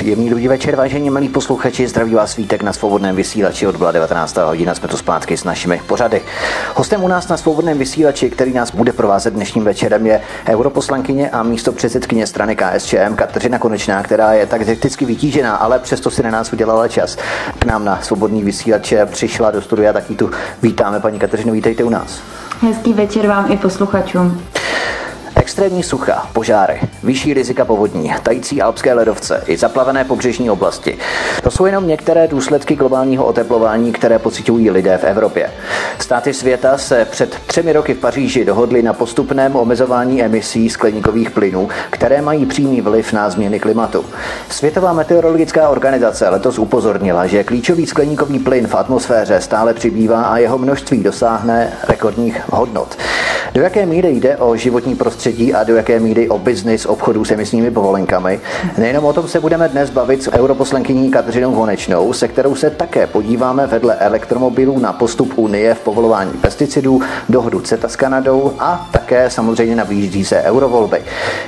Příjemný dobrý večer, vážení milí posluchači, zdraví vás svítek na svobodném vysílači od byla 19. hodina, jsme tu zpátky s našimi pořady. Hostem u nás na svobodném vysílači, který nás bude provázet dnešním večerem, je europoslankyně a místo předsedkyně strany KSČM Kateřina Konečná, která je tak vždycky vytížená, ale přesto si na nás udělala čas. K nám na svobodný vysílač přišla do studia, taky tu vítáme. Paní Kateřino, vítejte u nás. Hezký večer vám i posluchačům. Extrémní sucha, požáry, vyšší rizika povodní, tající alpské ledovce i zaplavené pobřežní oblasti. To jsou jenom některé důsledky globálního oteplování, které pocitují lidé v Evropě. Státy světa se před třemi roky v Paříži dohodly na postupném omezování emisí skleníkových plynů, které mají přímý vliv na změny klimatu. Světová meteorologická organizace letos upozornila, že klíčový skleníkový plyn v atmosféře stále přibývá a jeho množství dosáhne rekordních hodnot. Do jaké míry jde o životní prostředí a do jaké míry o biznis obchodů s emisními povolenkami? Nejenom o tom se budeme dnes bavit s europoslankyní Kateřinou Honečnou, se kterou se také podíváme vedle elektromobilů na postup Unie v povolování pesticidů, dohodu CETA s Kanadou a také samozřejmě na blížící se eurovolby.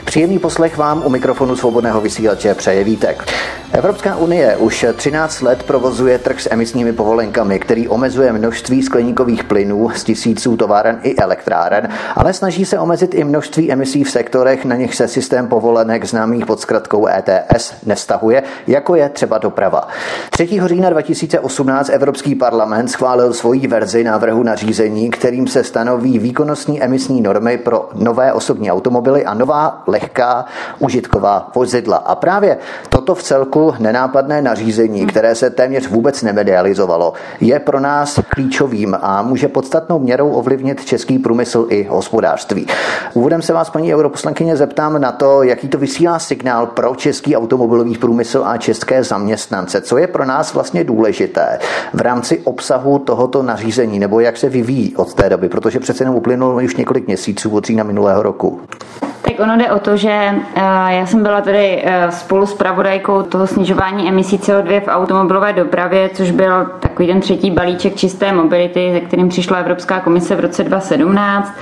Příjemný poslech vám u mikrofonu svobodného vysílače přeje Vítek. Evropská unie už 13 let provozuje trh s emisními povolenkami, který omezuje množství skleníkových plynů z tisíců továren i elektráren ale snaží se omezit i množství emisí v sektorech, na nich se systém povolenek známých pod zkratkou ETS nestahuje, jako je třeba doprava. 3. října 2018 Evropský parlament schválil svoji verzi návrhu nařízení, kterým se stanoví výkonnostní emisní normy pro nové osobní automobily a nová lehká užitková vozidla. A právě toto v celku nenápadné nařízení, které se téměř vůbec nemedializovalo, je pro nás klíčovým a může podstatnou měrou ovlivnit český průmysl i hospodářství. Úvodem se vás, paní europoslankyně, zeptám na to, jaký to vysílá signál pro český automobilový průmysl a české zaměstnance. Co je pro nás vlastně důležité v rámci obsahu tohoto nařízení, nebo jak se vyvíjí od té doby, protože přece jenom uplynulo už několik měsíců od října minulého roku. Tak ono jde o to, že eh, já jsem byla tady eh, spolu s pravodajkou toho snižování emisí CO2 v automobilové dopravě, což byl takový ten třetí balíček čisté mobility, se kterým přišla Evropská komise v roce 2017.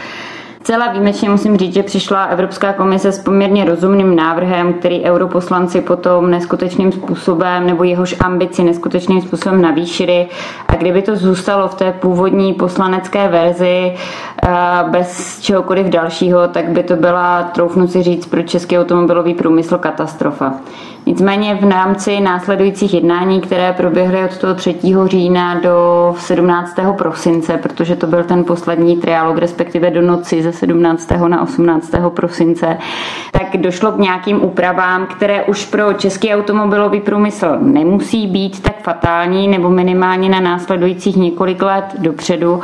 Celá výjimečně musím říct, že přišla Evropská komise s poměrně rozumným návrhem, který europoslanci potom neskutečným způsobem nebo jehož ambici neskutečným způsobem navýšili. A kdyby to zůstalo v té původní poslanecké verzi eh, bez čehokoliv dalšího, tak by to byla, troufnu si říct, pro český automobilový průmysl katastrofa. Nicméně v rámci následujících jednání, které proběhly od toho 3. října do 17. prosince, protože to byl ten poslední trialog, respektive do noci ze 17. na 18. prosince, tak došlo k nějakým úpravám, které už pro český automobilový průmysl nemusí být tak fatální nebo minimálně na následujících několik let dopředu,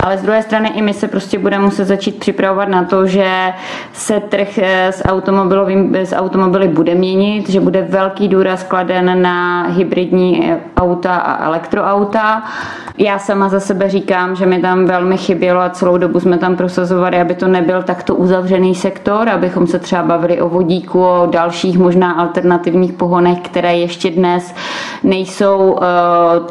ale z druhé strany i my se prostě budeme muset začít připravovat na to, že se trh eh, s, automobilovým, s automobily bude měnit, že bude velký důraz kladen na hybridní auta a elektroauta. Já sama za sebe říkám, že mi tam velmi chybělo a celou dobu jsme tam prosazovali, aby to nebyl takto uzavřený sektor, abychom se třeba bavili o vodíku, o dalších možná alternativních pohonech, které ještě dnes nejsou eh,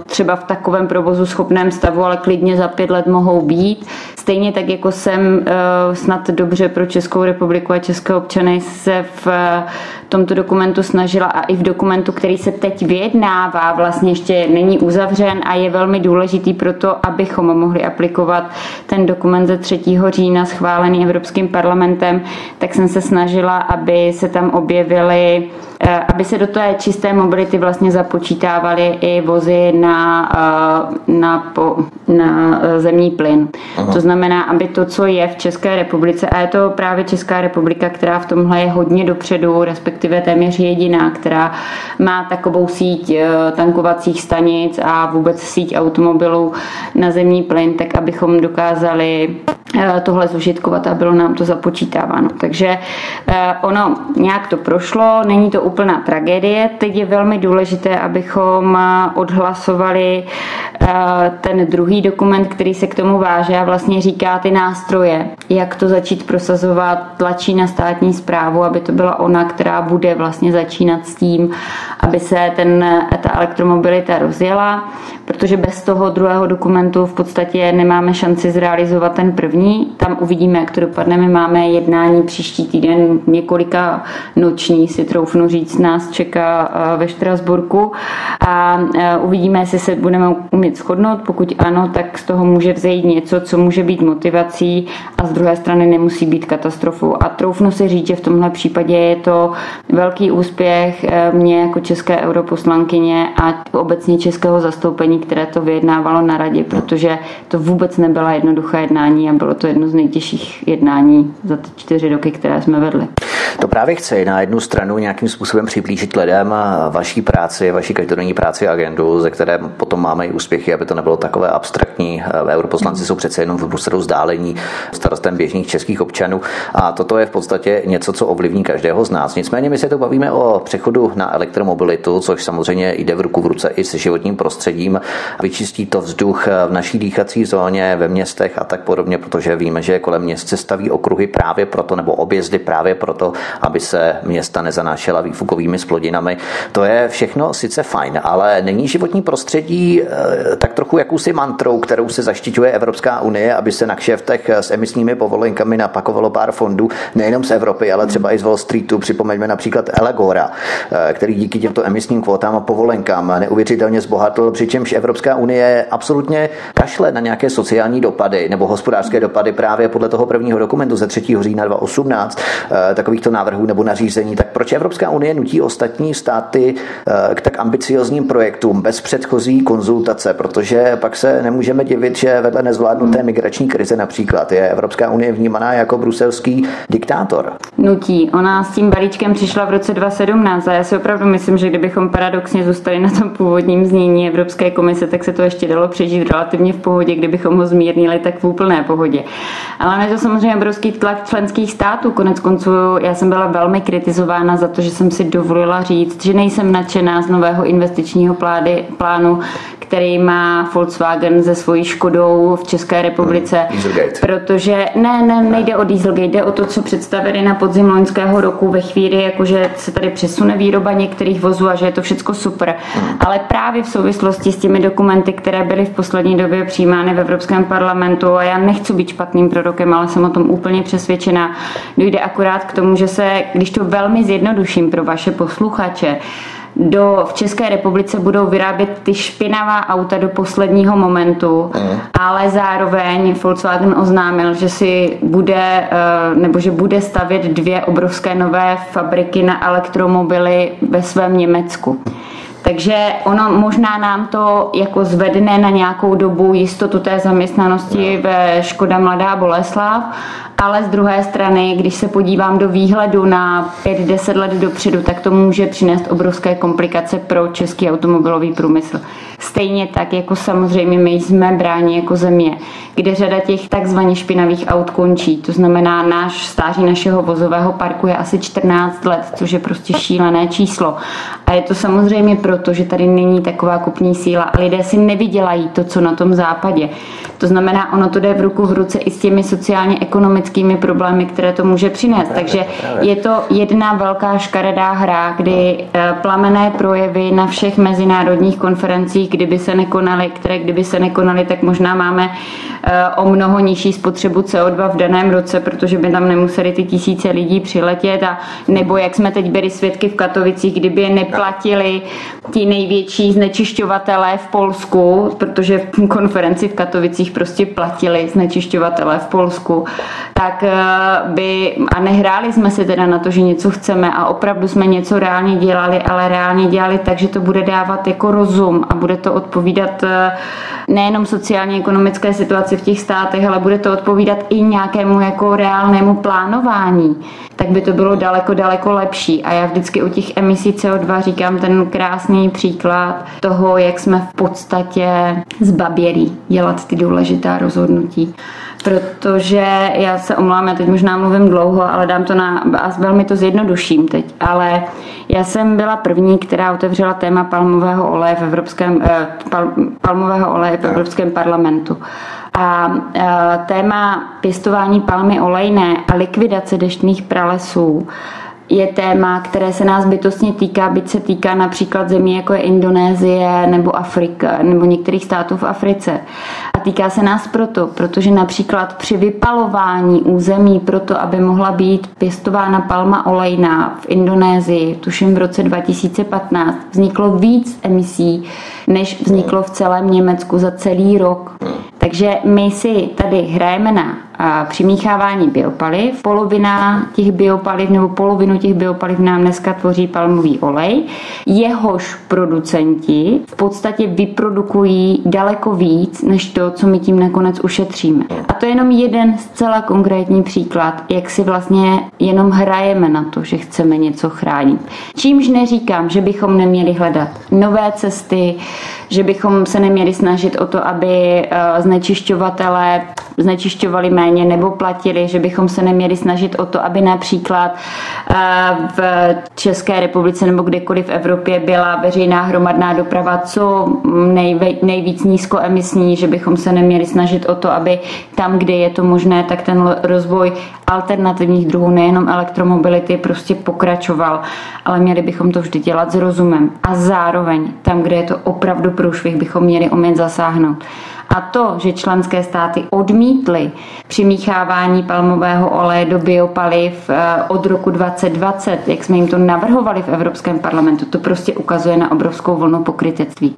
třeba v takovém provozu schopném stavu, ale klidně za pět let mohou být. Stejně tak, jako jsem eh, snad dobře pro Českou republiku a české občany se v tomto dokumentu snažila a i v dokumentu, který se teď vyjednává, vlastně ještě není uzavřen a je velmi důležitý pro to, abychom mohli aplikovat ten dokument ze 3. října schválený Evropským parlamentem, tak jsem se snažila, aby se tam objevily aby se do té čisté mobility vlastně započítávaly i vozy na, eh, na, po, na eh, zemní plyn. Aha. To znamená, aby to, co je v České republice, a je to právě Česká republika, která v tomhle je hodně dopředu, respektive téměř jediná, která má takovou síť tankovacích stanic a vůbec síť automobilů na zemní plyn, tak abychom dokázali tohle zužitkovat a bylo nám to započítáváno. Takže ono nějak to prošlo, není to úplná tragédie. Teď je velmi důležité, abychom odhlasovali eh, ten druhý dokument, který se k tomu váže a vlastně říká ty nástroje, jak to začít prosazovat, tlačí na státní zprávu, aby to byla ona, která bude vlastně začínat s tím, aby se ten, ta elektromobilita rozjela. Protože bez toho druhého dokumentu v podstatě nemáme šanci zrealizovat ten první. Tam uvidíme, jak to dopadne. My máme jednání příští týden několika noční, si troufnu říct, nás čeká eh, ve Štrasburku a eh, uvidíme, jestli se budeme umět shodnout. Pokud ano, tak z toho může vzejít něco, co může být motivací a z druhé strany nemusí být katastrofou. A troufnu si říct, že v tomhle případě je to velký úspěch eh, mě jako české europoslankyně a obecně českého zastoupení, které to vyjednávalo na radě, protože to vůbec nebyla jednoduché jednání a bylo to jedno z nejtěžších jednání za ty čtyři roky, které jsme vedli. To právě chci na jednu stranu nějakým způsobem přiblížit lidem vaší práci, vaší každodenní práci agendu, ze které potom máme i úspěchy, aby to nebylo takové abstraktní. Europoslanci jsou přece jenom v Bruselu vzdálení starostem běžných českých občanů a toto je v podstatě něco, co ovlivní každého z nás. Nicméně my se to bavíme o přechodu na elektromobilitu, což samozřejmě jde v ruku v ruce i se životním prostředím. Vyčistí to vzduch v naší dýchací zóně, ve městech a tak podobně, protože víme, že kolem měst se staví okruhy právě proto, nebo objezdy právě proto, aby se města nezanášela výfukovými splodinami. To je všechno sice fajn, ale není životní prostředí eh, tak trochu jakousi mantrou, kterou se zaštiťuje Evropská unie, aby se na kšeftech s emisními povolenkami napakovalo pár fondů, nejenom z Evropy, ale třeba i z Wall Streetu. Připomeňme například Elegora, eh, který díky těmto emisním kvótám a povolenkám neuvěřitelně zbohatl, přičemž Evropská unie absolutně kašle na nějaké sociální dopady nebo hospodářské dopady právě podle toho prvního dokumentu ze 3. října 2018 eh, takovýchto návrhů nebo nařízení, tak proč Evropská unie nutí ostatní státy eh, k tak ambiciozním projektům bez předchozí konzultace, protože pak se nemůžeme divit, že vedle nezvládnuté migrační krize například je Evropská unie vnímaná jako bruselský diktátor. Nutí. Ona s tím balíčkem přišla v roce 2017 a já si opravdu myslím, že kdybychom paradoxně zůstali na tom původním znění Evropské komise, tak se to ještě dalo přežít relativně v pohodě, kdybychom ho zmírnili tak v úplné pohodě. Ale je to samozřejmě obrovský tlak členských států. Konec konců já jsem byla velmi kritizována za to, že jsem si dovolila říct, že nejsem nadšená z nového investičního plády, plánu, který má Volkswagen se svojí Škodou v České republice. Hmm, protože ne, ne, nejde o Dieselgate, jde o to, co představili na podzim loňského roku ve chvíli, jakože se tady přesune výroba některých vozů a že je to všechno super. Hmm. Ale právě v souvislosti s těmi dokumenty, které byly v poslední době přijímány v Evropském parlamentu, a já nechci být špatným prorokem, ale jsem o tom úplně přesvědčená, dojde akorát k tomu, že se, když to velmi zjednoduším pro vaše posluchače, do, v České republice budou vyrábět ty špinavá auta do posledního momentu, mm. ale zároveň Volkswagen oznámil, že si bude, eh, nebo že bude stavět dvě obrovské nové fabriky na elektromobily ve svém Německu. Takže ono možná nám to jako zvedne na nějakou dobu jistotu té zaměstnanosti ve Škoda Mladá Boleslav, ale z druhé strany, když se podívám do výhledu na 5-10 let dopředu, tak to může přinést obrovské komplikace pro český automobilový průmysl. Stejně tak, jako samozřejmě my jsme bráni jako země, kde řada těch takzvaně špinavých aut končí. To znamená, náš stáří našeho vozového parku je asi 14 let, což je prostě šílené číslo. A je to samozřejmě proto, že tady není taková kupní síla a lidé si nevydělají to, co na tom západě. To znamená, ono to jde v ruku v ruce i s těmi sociálně-ekonomickými problémy, které to může přinést. Takže je to jedna velká škaredá hra, kdy eh, plamené projevy na všech mezinárodních konferencích, kdyby se nekonaly, které kdyby se nekonaly, tak možná máme eh, o mnoho nižší spotřebu CO2 v daném roce, protože by tam nemuseli ty tisíce lidí přiletět a nebo jak jsme teď byli svědky v Katovicích, kdyby je neplatili ti největší znečišťovatelé v Polsku, protože konferenci v Katovicích prostě platili znečišťovatele v Polsku, tak eh, by, a nehráli jsme si teda na to, že něco chceme a opravdu jsme něco reálně dělali, ale reálně dělali tak, že to bude dávat jako rozum a bude to odpovídat eh, nejenom sociálně-ekonomické situaci v těch státech, ale bude to odpovídat i nějakému jako reálnému plánování, tak by to bylo daleko, daleko lepší. A já vždycky u těch emisí CO2 říkám ten krásný příklad toho, jak jsme v podstatě zbabělí dělat ty důležitá rozhodnutí protože já se omlám, já teď možná mluvím dlouho, ale dám to na, a velmi to zjednoduším teď, ale já jsem byla první, která otevřela téma palmového oleje v Evropském, eh, pal, palmového oleje v Evropském parlamentu. A eh, téma pěstování palmy olejné a likvidace deštných pralesů je téma, které se nás bytostně týká, byť se týká například zemí jako je Indonésie nebo Afrika nebo některých států v Africe. Týká se nás proto, protože například při vypalování území proto, aby mohla být pěstována palma olejná v Indonésii, tuším v roce 2015, vzniklo víc emisí, než vzniklo v celém Německu za celý rok. Takže my si tady hrajeme na přimíchávání biopaliv. Polovina těch biopaliv nebo polovinu těch biopaliv nám dneska tvoří palmový olej. Jehož producenti v podstatě vyprodukují daleko víc, než to, co my tím nakonec ušetříme. A to je jenom jeden zcela konkrétní příklad, jak si vlastně jenom hrajeme na to, že chceme něco chránit. Čímž neříkám, že bychom neměli hledat nové cesty, že bychom se neměli snažit o to, aby eh, znečišťovatelé znečišťovali méně nebo platili, že bychom se neměli snažit o to, aby například eh, v České republice nebo kdekoliv v Evropě byla veřejná hromadná doprava co nejvíc nízkoemisní, že bychom se neměli snažit o to, aby tam, kde je to možné, tak ten rozvoj alternativních druhů, nejenom elektromobility, prostě pokračoval, ale měli bychom to vždy dělat s rozumem. A zároveň tam, kde je to opravdu průšvih, bychom měli umět zasáhnout. A to, že členské státy odmítly přimíchávání palmového oleje do biopaliv eh, od roku 2020, jak jsme jim to navrhovali v Evropském parlamentu, to prostě ukazuje na obrovskou vlnu pokrytectví.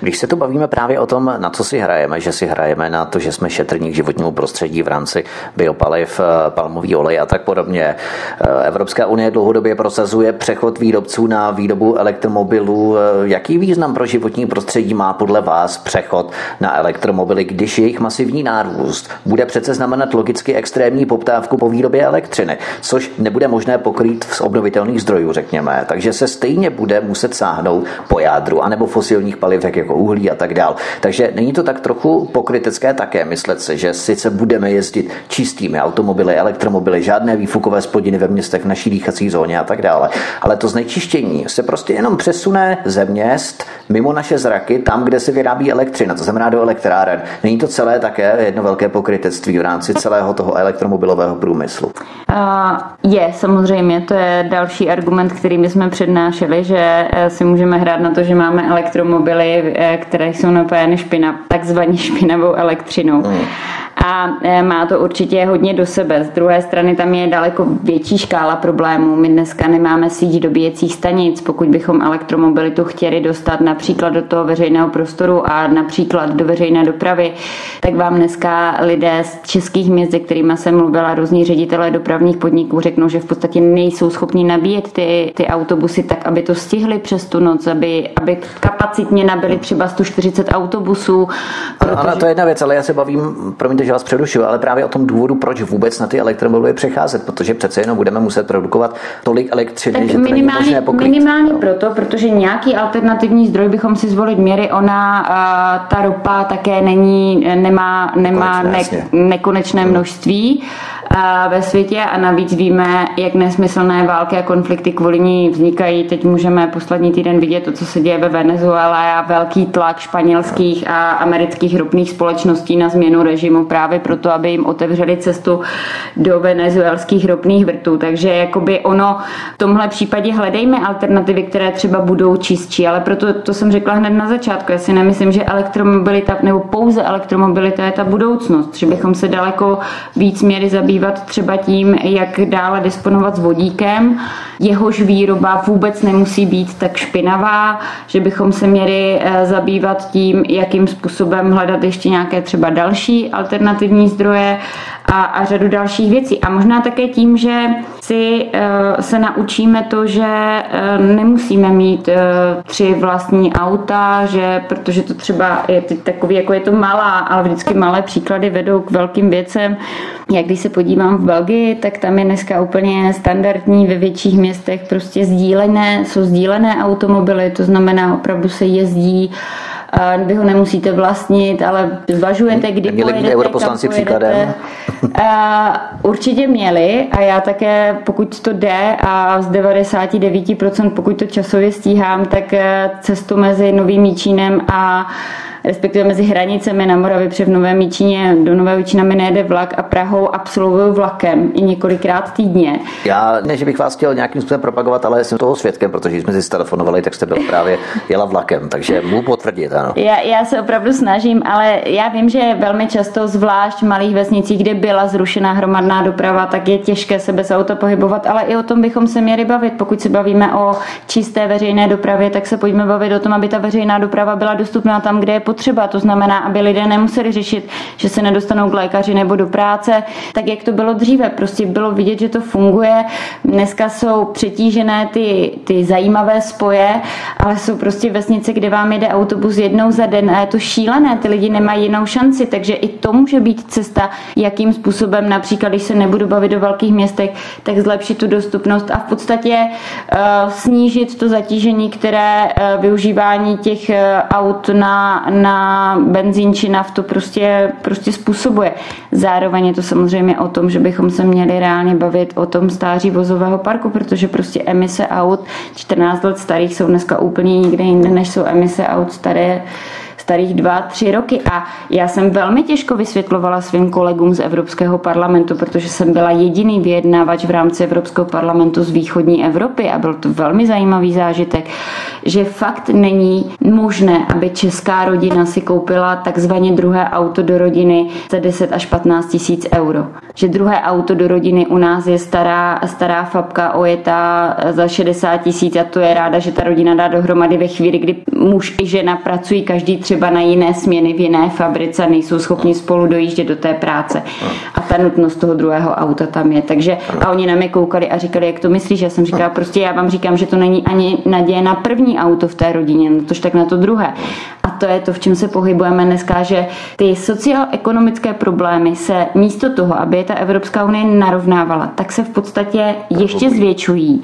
Když se tu bavíme právě o tom, na co si hrajeme, že si hrajeme na to, že jsme šetrní k životnímu prostředí v rámci biopaliv, eh, palmový olej a tak podobně. Eh, Evropská unie dlouhodobě prosazuje přechod výrobců na výrobu elektromobilů. Jaký význam pro životní prostředí má podle vás přechod na elektromobily? Elektromobily, když jejich masivní nárůst bude přece znamenat logicky extrémní poptávku po výrobě elektřiny, což nebude možné pokrýt z obnovitelných zdrojů, řekněme. Takže se stejně bude muset sáhnout po jádru anebo fosilních paliv, jako uhlí a tak dál. Takže není to tak trochu pokrytecké také myslet se, že sice budeme jezdit čistými automobily, elektromobily, žádné výfukové spodiny ve městech, v naší dýchací zóně a tak dále. Ale to znečištění se prostě jenom přesune ze měst mimo naše zraky, tam, kde se vyrábí elektřina, to znamená do elektrárny elektráren. Není to celé také jedno velké pokrytectví v rámci celého toho elektromobilového průmyslu? Je, samozřejmě, to je další argument, který my jsme přednášeli, že eh, si můžeme hrát na to, že máme elektromobily, eh, které jsou napojeny špina, takzvaně špinavou elektřinou. Hmm a e, má to určitě hodně do sebe. Z druhé strany tam je daleko větší škála problémů. My dneska nemáme síť dobíjecích stanic. Pokud bychom elektromobilitu chtěli dostat například do toho veřejného prostoru a například do veřejné dopravy, tak vám dneska lidé z českých měst, se kterými jsem mluvila, různí ředitelé dopravních podniků, řeknou, že v podstatě nejsou schopni nabíjet ty, ty autobusy tak, aby to stihli přes tu noc, aby, aby kapacitně nabili třeba 140 autobusů. Protože... Ano, to je jedna věc, ale já se bavím, promiňte, že vás přerušuju, ale právě o tom důvodu, proč vůbec na ty elektromobily přecházet, protože přece jenom budeme muset produkovat tolik elektřiny, tak že to minimálně, není možné pokrýt. Minimálně no. proto, protože nějaký alternativní zdroj bychom si zvolit měli, ona, ta ropa také není, nemá, nemá ne, nekonečné množství ve světě a navíc víme, jak nesmyslné války a konflikty kvůli ní vznikají. Teď můžeme poslední týden vidět to, co se děje ve Venezuele a velký tlak španělských a amerických ropných společností na změnu režimu právě proto, aby jim otevřeli cestu do venezuelských ropných vrtů. Takže jakoby ono v tomhle případě hledejme alternativy, které třeba budou čistší, ale proto to jsem řekla hned na začátku. Já si nemyslím, že elektromobilita nebo pouze elektromobilita je ta budoucnost, že bychom se daleko víc měli zabývat zabývat třeba tím, jak dále disponovat s vodíkem. Jehož výroba vůbec nemusí být tak špinavá, že bychom se měli eh, zabývat tím, jakým způsobem hledat ještě nějaké třeba další alternativní zdroje a, a řadu dalších věcí. A možná také tím, že si uh, se naučíme to, že uh, nemusíme mít uh, tři vlastní auta, že protože to třeba je takový, jako je to malá, ale vždycky malé příklady vedou k velkým věcem. Jak když se podívám v Belgii, tak tam je dneska úplně standardní ve větších městech prostě sdílené, jsou sdílené automobily, to znamená opravdu se jezdí vy ho nemusíte vlastnit, ale zvažujete, kdy Měli pojedete, europoslanci příkladem? Určitě měli a já také, pokud to jde a z 99%, pokud to časově stíhám, tak eh, cestu mezi Novým Míčínem a respektive mezi hranicemi na Moravě, před Novém Míčině, do Nové Míčina mi nejede vlak a Prahou absolvuju vlakem i několikrát týdně. Já ne, že bych vás chtěl nějakým způsobem propagovat, ale jsem toho svědkem, protože jsme si telefonovali, tak jste byl právě jela vlakem, takže můžu potvrdit, ano. Já, já se opravdu snažím, ale já vím, že velmi často, zvlášť v malých vesnicích, kde byla zrušená hromadná doprava, tak je těžké se bez auta pohybovat, ale i o tom bychom se měli bavit. Pokud se bavíme o čisté veřejné dopravě, tak se pojďme bavit o tom, aby ta veřejná doprava byla dostupná tam, kde je potřeba. To znamená, aby lidé nemuseli řešit, že se nedostanou k lékaři nebo do práce, tak jak to bylo dříve. Prostě bylo vidět, že to funguje. Dneska jsou přetížené ty, ty zajímavé spoje, ale jsou prostě vesnice, kde vám jede autobus jednou za den a je to šílené. Ty lidi nemají jinou šanci, takže i to může být cesta, jakým způsobem například, když se nebudu bavit o velkých městech, tak zlepšit tu dostupnost a v podstatě uh, snížit to zatížení, které uh, využívání těch uh, aut na, na benzín či naftu prostě, prostě způsobuje. Zároveň je to samozřejmě o tom, že bychom se měli reálně bavit o tom stáří vozového parku, protože prostě emise aut 14 let starých jsou dneska úplně někde jinde, než jsou emise aut staré starých dva, tři roky. A já jsem velmi těžko vysvětlovala svým kolegům z Evropského parlamentu, protože jsem byla jediný vyjednávač v rámci Evropského parlamentu z východní Evropy a byl to velmi zajímavý zážitek, že fakt není možné, aby česká rodina si koupila takzvaně druhé auto do rodiny za 10 až 15 tisíc euro. Že druhé auto do rodiny u nás je stará, stará fabka ojetá za 60 tisíc a to je ráda, že ta rodina dá dohromady ve chvíli, kdy muž i žena pracují každý třeba na jiné směny v jiné fabrice, nejsou schopni spolu dojíždět do té práce. A ta nutnost toho druhého auta tam je. Takže a oni na mě koukali a říkali, jak to myslíš? Já jsem říkala, prostě já vám říkám, že to není ani naděje na první auto v té rodině, no tož tak na to druhé. A to je to, v čem se pohybujeme dneska, že ty socioekonomické problémy se místo toho, aby je ta Evropská unie narovnávala, tak se v podstatě ještě zvětšují.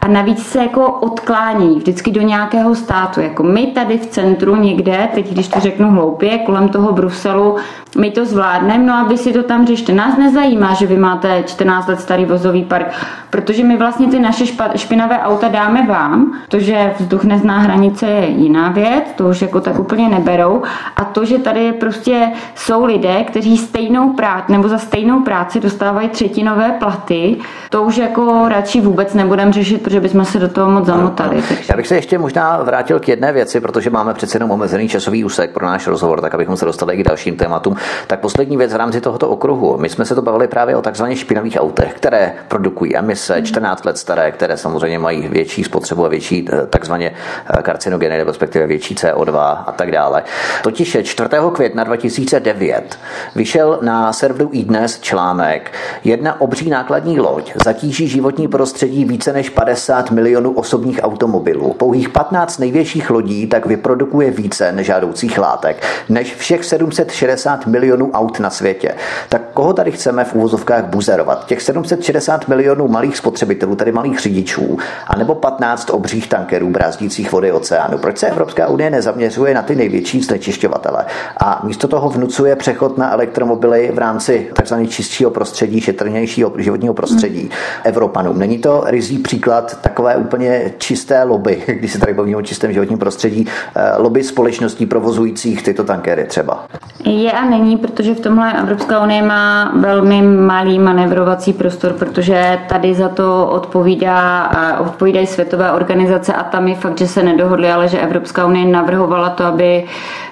A navíc se jako odklání vždycky do nějakého státu. Jako my tady v centru někde, teď když to řeknu hloupě, kolem toho Bruselu, my to zvládneme, no a vy si to tam řešte. Nás nezajímá, že vy máte 14 let starý vozový park, protože my vlastně ty naše špinavé auta dáme vám. To, že vzduch nezná hranice je jiná věc, to už jako tak úplně neberou. A to, že tady prostě jsou lidé, kteří stejnou práci nebo za stejnou práci dostávají třetinové platy, to už jako radši vůbec nebudeme řešit, protože bychom se do toho moc zamotali. Takže. Já bych se ještě možná vrátil k jedné věci, protože máme přece jenom omezený časový úsek pro náš rozhovor, tak abychom se dostali k dalším tématům. Tak poslední věc v rámci tohoto okruhu. My jsme se to bavili právě o takzvaně špinavých autech, které produkují emise 14 let staré, které samozřejmě mají větší spotřebu a větší eh, takzvaně eh, karcinogeny, respektive větší CO2 a tak dále. Totiž 4. května 2009 vyšel na serveru iDnes článek Jedna obří nákladní loď zatíží životní prostředí více než 50 milionů osobních automobilů. Pouhých 15 největších lodí tak vyprodukuje více nežádoucích látek než všech 760 milionů aut na světě. Tak koho tady chceme v úvozovkách buzerovat? Těch 760 milionů malých spotřebitelů, tedy malých řidičů, anebo 15 obřích tankerů brázdících vody oceánu? Proč se Evropská unie nezaměřuje na ty největší znečišťovatele a místo toho vnucuje přechod na elektromobily v rámci tzv. čistšího prostředí, šetrnějšího životního prostředí Evropanům? Není to rizí příklad takové úplně čisté lobby, když se tady bavíme o čistém životním prostředí, eh, lobby společností provozujících tyto tankery třeba? Je a není, protože v tomhle Evropská unie má velmi malý manevrovací prostor, protože tady za to odpovídá, odpovídají světové organizace a tam je fakt, že se nedohodli, ale že Evropská unie navrhovala to, aby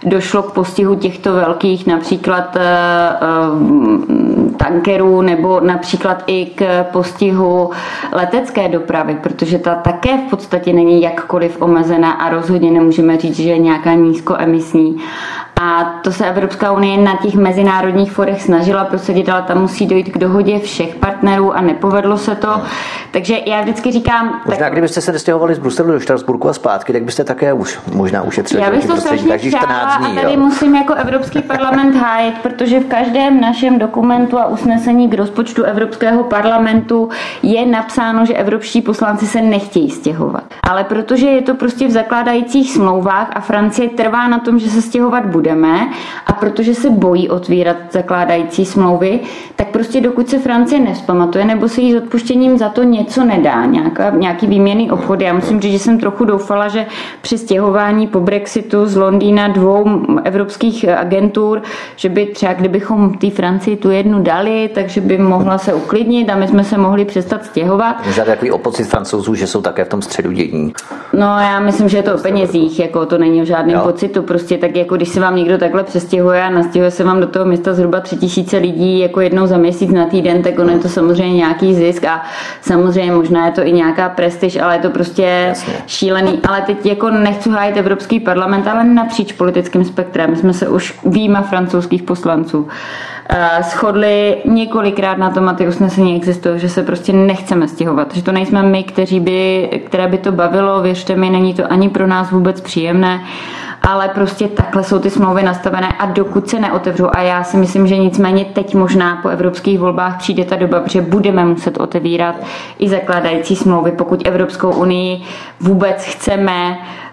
došlo k postihu těchto velkých například eh, eh, tankerů nebo například i k postihu letecké dopravy, protože ta také v podstatě není jakkoliv omezená a rozhodně nemůžeme říct, že je nějaká nízkoemisní místní. A to se Evropská unie na těch mezinárodních forech snažila prosadit, ale tam musí dojít k dohodě všech partnerů a nepovedlo se to. Takže já vždycky říkám... Možná, tak... kdybyste se nestěhovali z Bruselu do Štrasburku a zpátky, tak byste také už možná ušetřili. Já bych to strašně a tady jo. musím jako Evropský parlament hájit, protože v každém našem dokumentu a usnesení k rozpočtu Evropského parlamentu je napsáno, že evropští poslanci se nechtějí stěhovat. Ale protože je to prostě v zakládajících smlouvách a Francie trvá na tom, že se stěhovat bude, nebudeme a protože se bojí otvírat zakládající smlouvy, tak prostě dokud se Francie nespamatuje nebo se jí s odpuštěním za to něco nedá, nějaká, nějaký výměný obchod. Já musím říct, že jsem trochu doufala, že při stěhování po Brexitu z Londýna dvou evropských agentur, že by třeba kdybychom té Francii tu jednu dali, takže by mohla se uklidnit a my jsme se mohli přestat stěhovat. Možná takový opocit francouzů, že jsou také v tom středu dění. No já myslím, že je to o penězích, jako to není o žádném jo. pocitu, prostě tak jako když se vám někdo takhle přestěhuje a nastěhuje se vám do toho města zhruba tři tisíce lidí jako jednou za měsíc na týden, tak ono je to samozřejmě nějaký zisk a samozřejmě možná je to i nějaká prestiž, ale je to prostě Jasně. šílený. Ale teď jako nechci hájit Evropský parlament, ale napříč politickým spektrem. My jsme se už výjima francouzských poslanců Eh, shodli několikrát na tom a ty usnesení existují, že se prostě nechceme stěhovat, že to nejsme my, kteří by, které by to bavilo, věřte mi, není to ani pro nás vůbec příjemné. Ale prostě takhle jsou ty smlouvy nastavené a dokud se neotevřou a já si myslím, že nicméně teď možná po evropských volbách přijde ta doba, že budeme muset otevírat i zakládající smlouvy, pokud Evropskou unii vůbec chceme uh,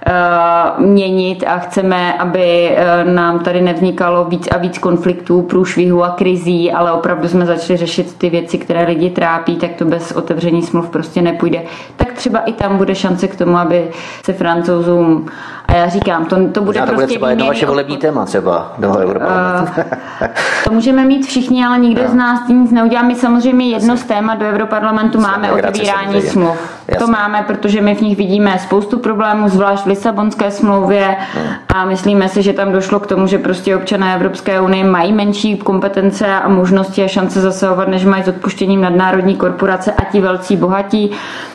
měnit a chceme, aby uh, nám tady nevznikalo víc a víc konfliktů, průšvihů a krizí, ale opravdu jsme začali řešit ty věci, které lidi trápí, tak to bez otevření smluv prostě nepůjde. Tak třeba i tam bude šance k tomu, aby se francouzům a já říkám, to, to bude to prostě bude třeba jedno vaše volební téma třeba do Europarlamentu. Uh, to můžeme mít všichni, ale nikdo no. z nás tím nic neudělá. My samozřejmě jedno z téma do Europarlamentu máme otevírání smluv. Jasně. To máme, protože my v nich vidíme spoustu problémů, zvlášť v Lisabonské smlouvě no. a myslíme si, že tam došlo k tomu, že prostě občané Evropské unie mají menší kompetence a možnosti a šance zasahovat, než mají s odpuštěním nadnárodní korporace a ti velcí bohatí.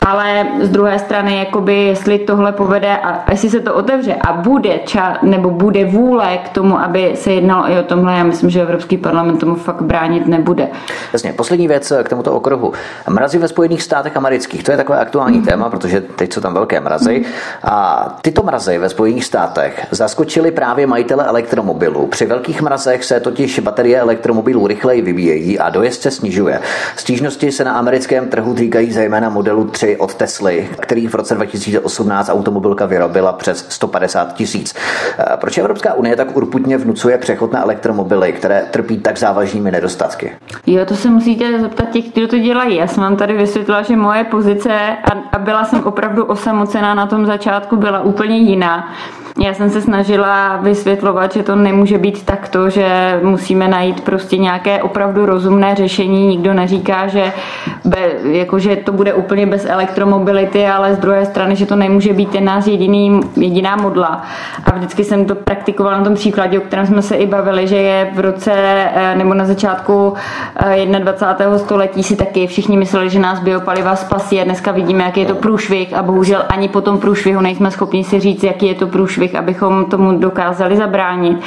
Ale z druhé strany, jakoby, jestli tohle povede a jestli se to otevře, otevře a bude ča, nebo bude vůle k tomu, aby se jednalo i o tomhle, já myslím, že Evropský parlament tomu fakt bránit nebude. Jasně, poslední věc k tomuto okruhu. Mrazy ve Spojených státech amerických, to je takové aktuální mm. téma, protože teď jsou tam velké mrazy. Mm. A tyto mrazy ve Spojených státech zaskočily právě majitele elektromobilů. Při velkých mrazech se totiž baterie elektromobilů rychleji vybíjejí a dojezd se snižuje. Stížnosti se na americkém trhu týkají zejména modelu 3 od Tesly, který v roce 2018 automobilka vyrobila přes 150 150 tisíc. Eh, proč Evropská unie tak urputně vnucuje přechod na elektromobily, které trpí tak závažnými nedostatky? Jo, to se musíte zeptat těch, kdo to dělají. Já jsem vám tady vysvětlila, že moje pozice, a byla jsem opravdu osamocená na tom začátku, byla úplně jiná. Já jsem se snažila vysvětlovat, že to nemůže být takto, že musíme najít prostě nějaké opravdu rozumné řešení. Nikdo neříká, že, be, jako, že to bude úplně bez elektromobility, ale z druhé strany, že to nemůže být jen nás jediný, jediná modla. A vždycky jsem to praktikovala na tom příkladě, o kterém jsme se i bavili, že je v roce eh, nebo na začátku 21. Eh, století si taky všichni mysleli, že nás biopaliva spasí a dneska vidíme, jaký je to průšvih a bohužel ani po tom průšvihu nejsme schopni si říct, jaký je to průšvih průšvih, abychom tomu dokázali zabránit.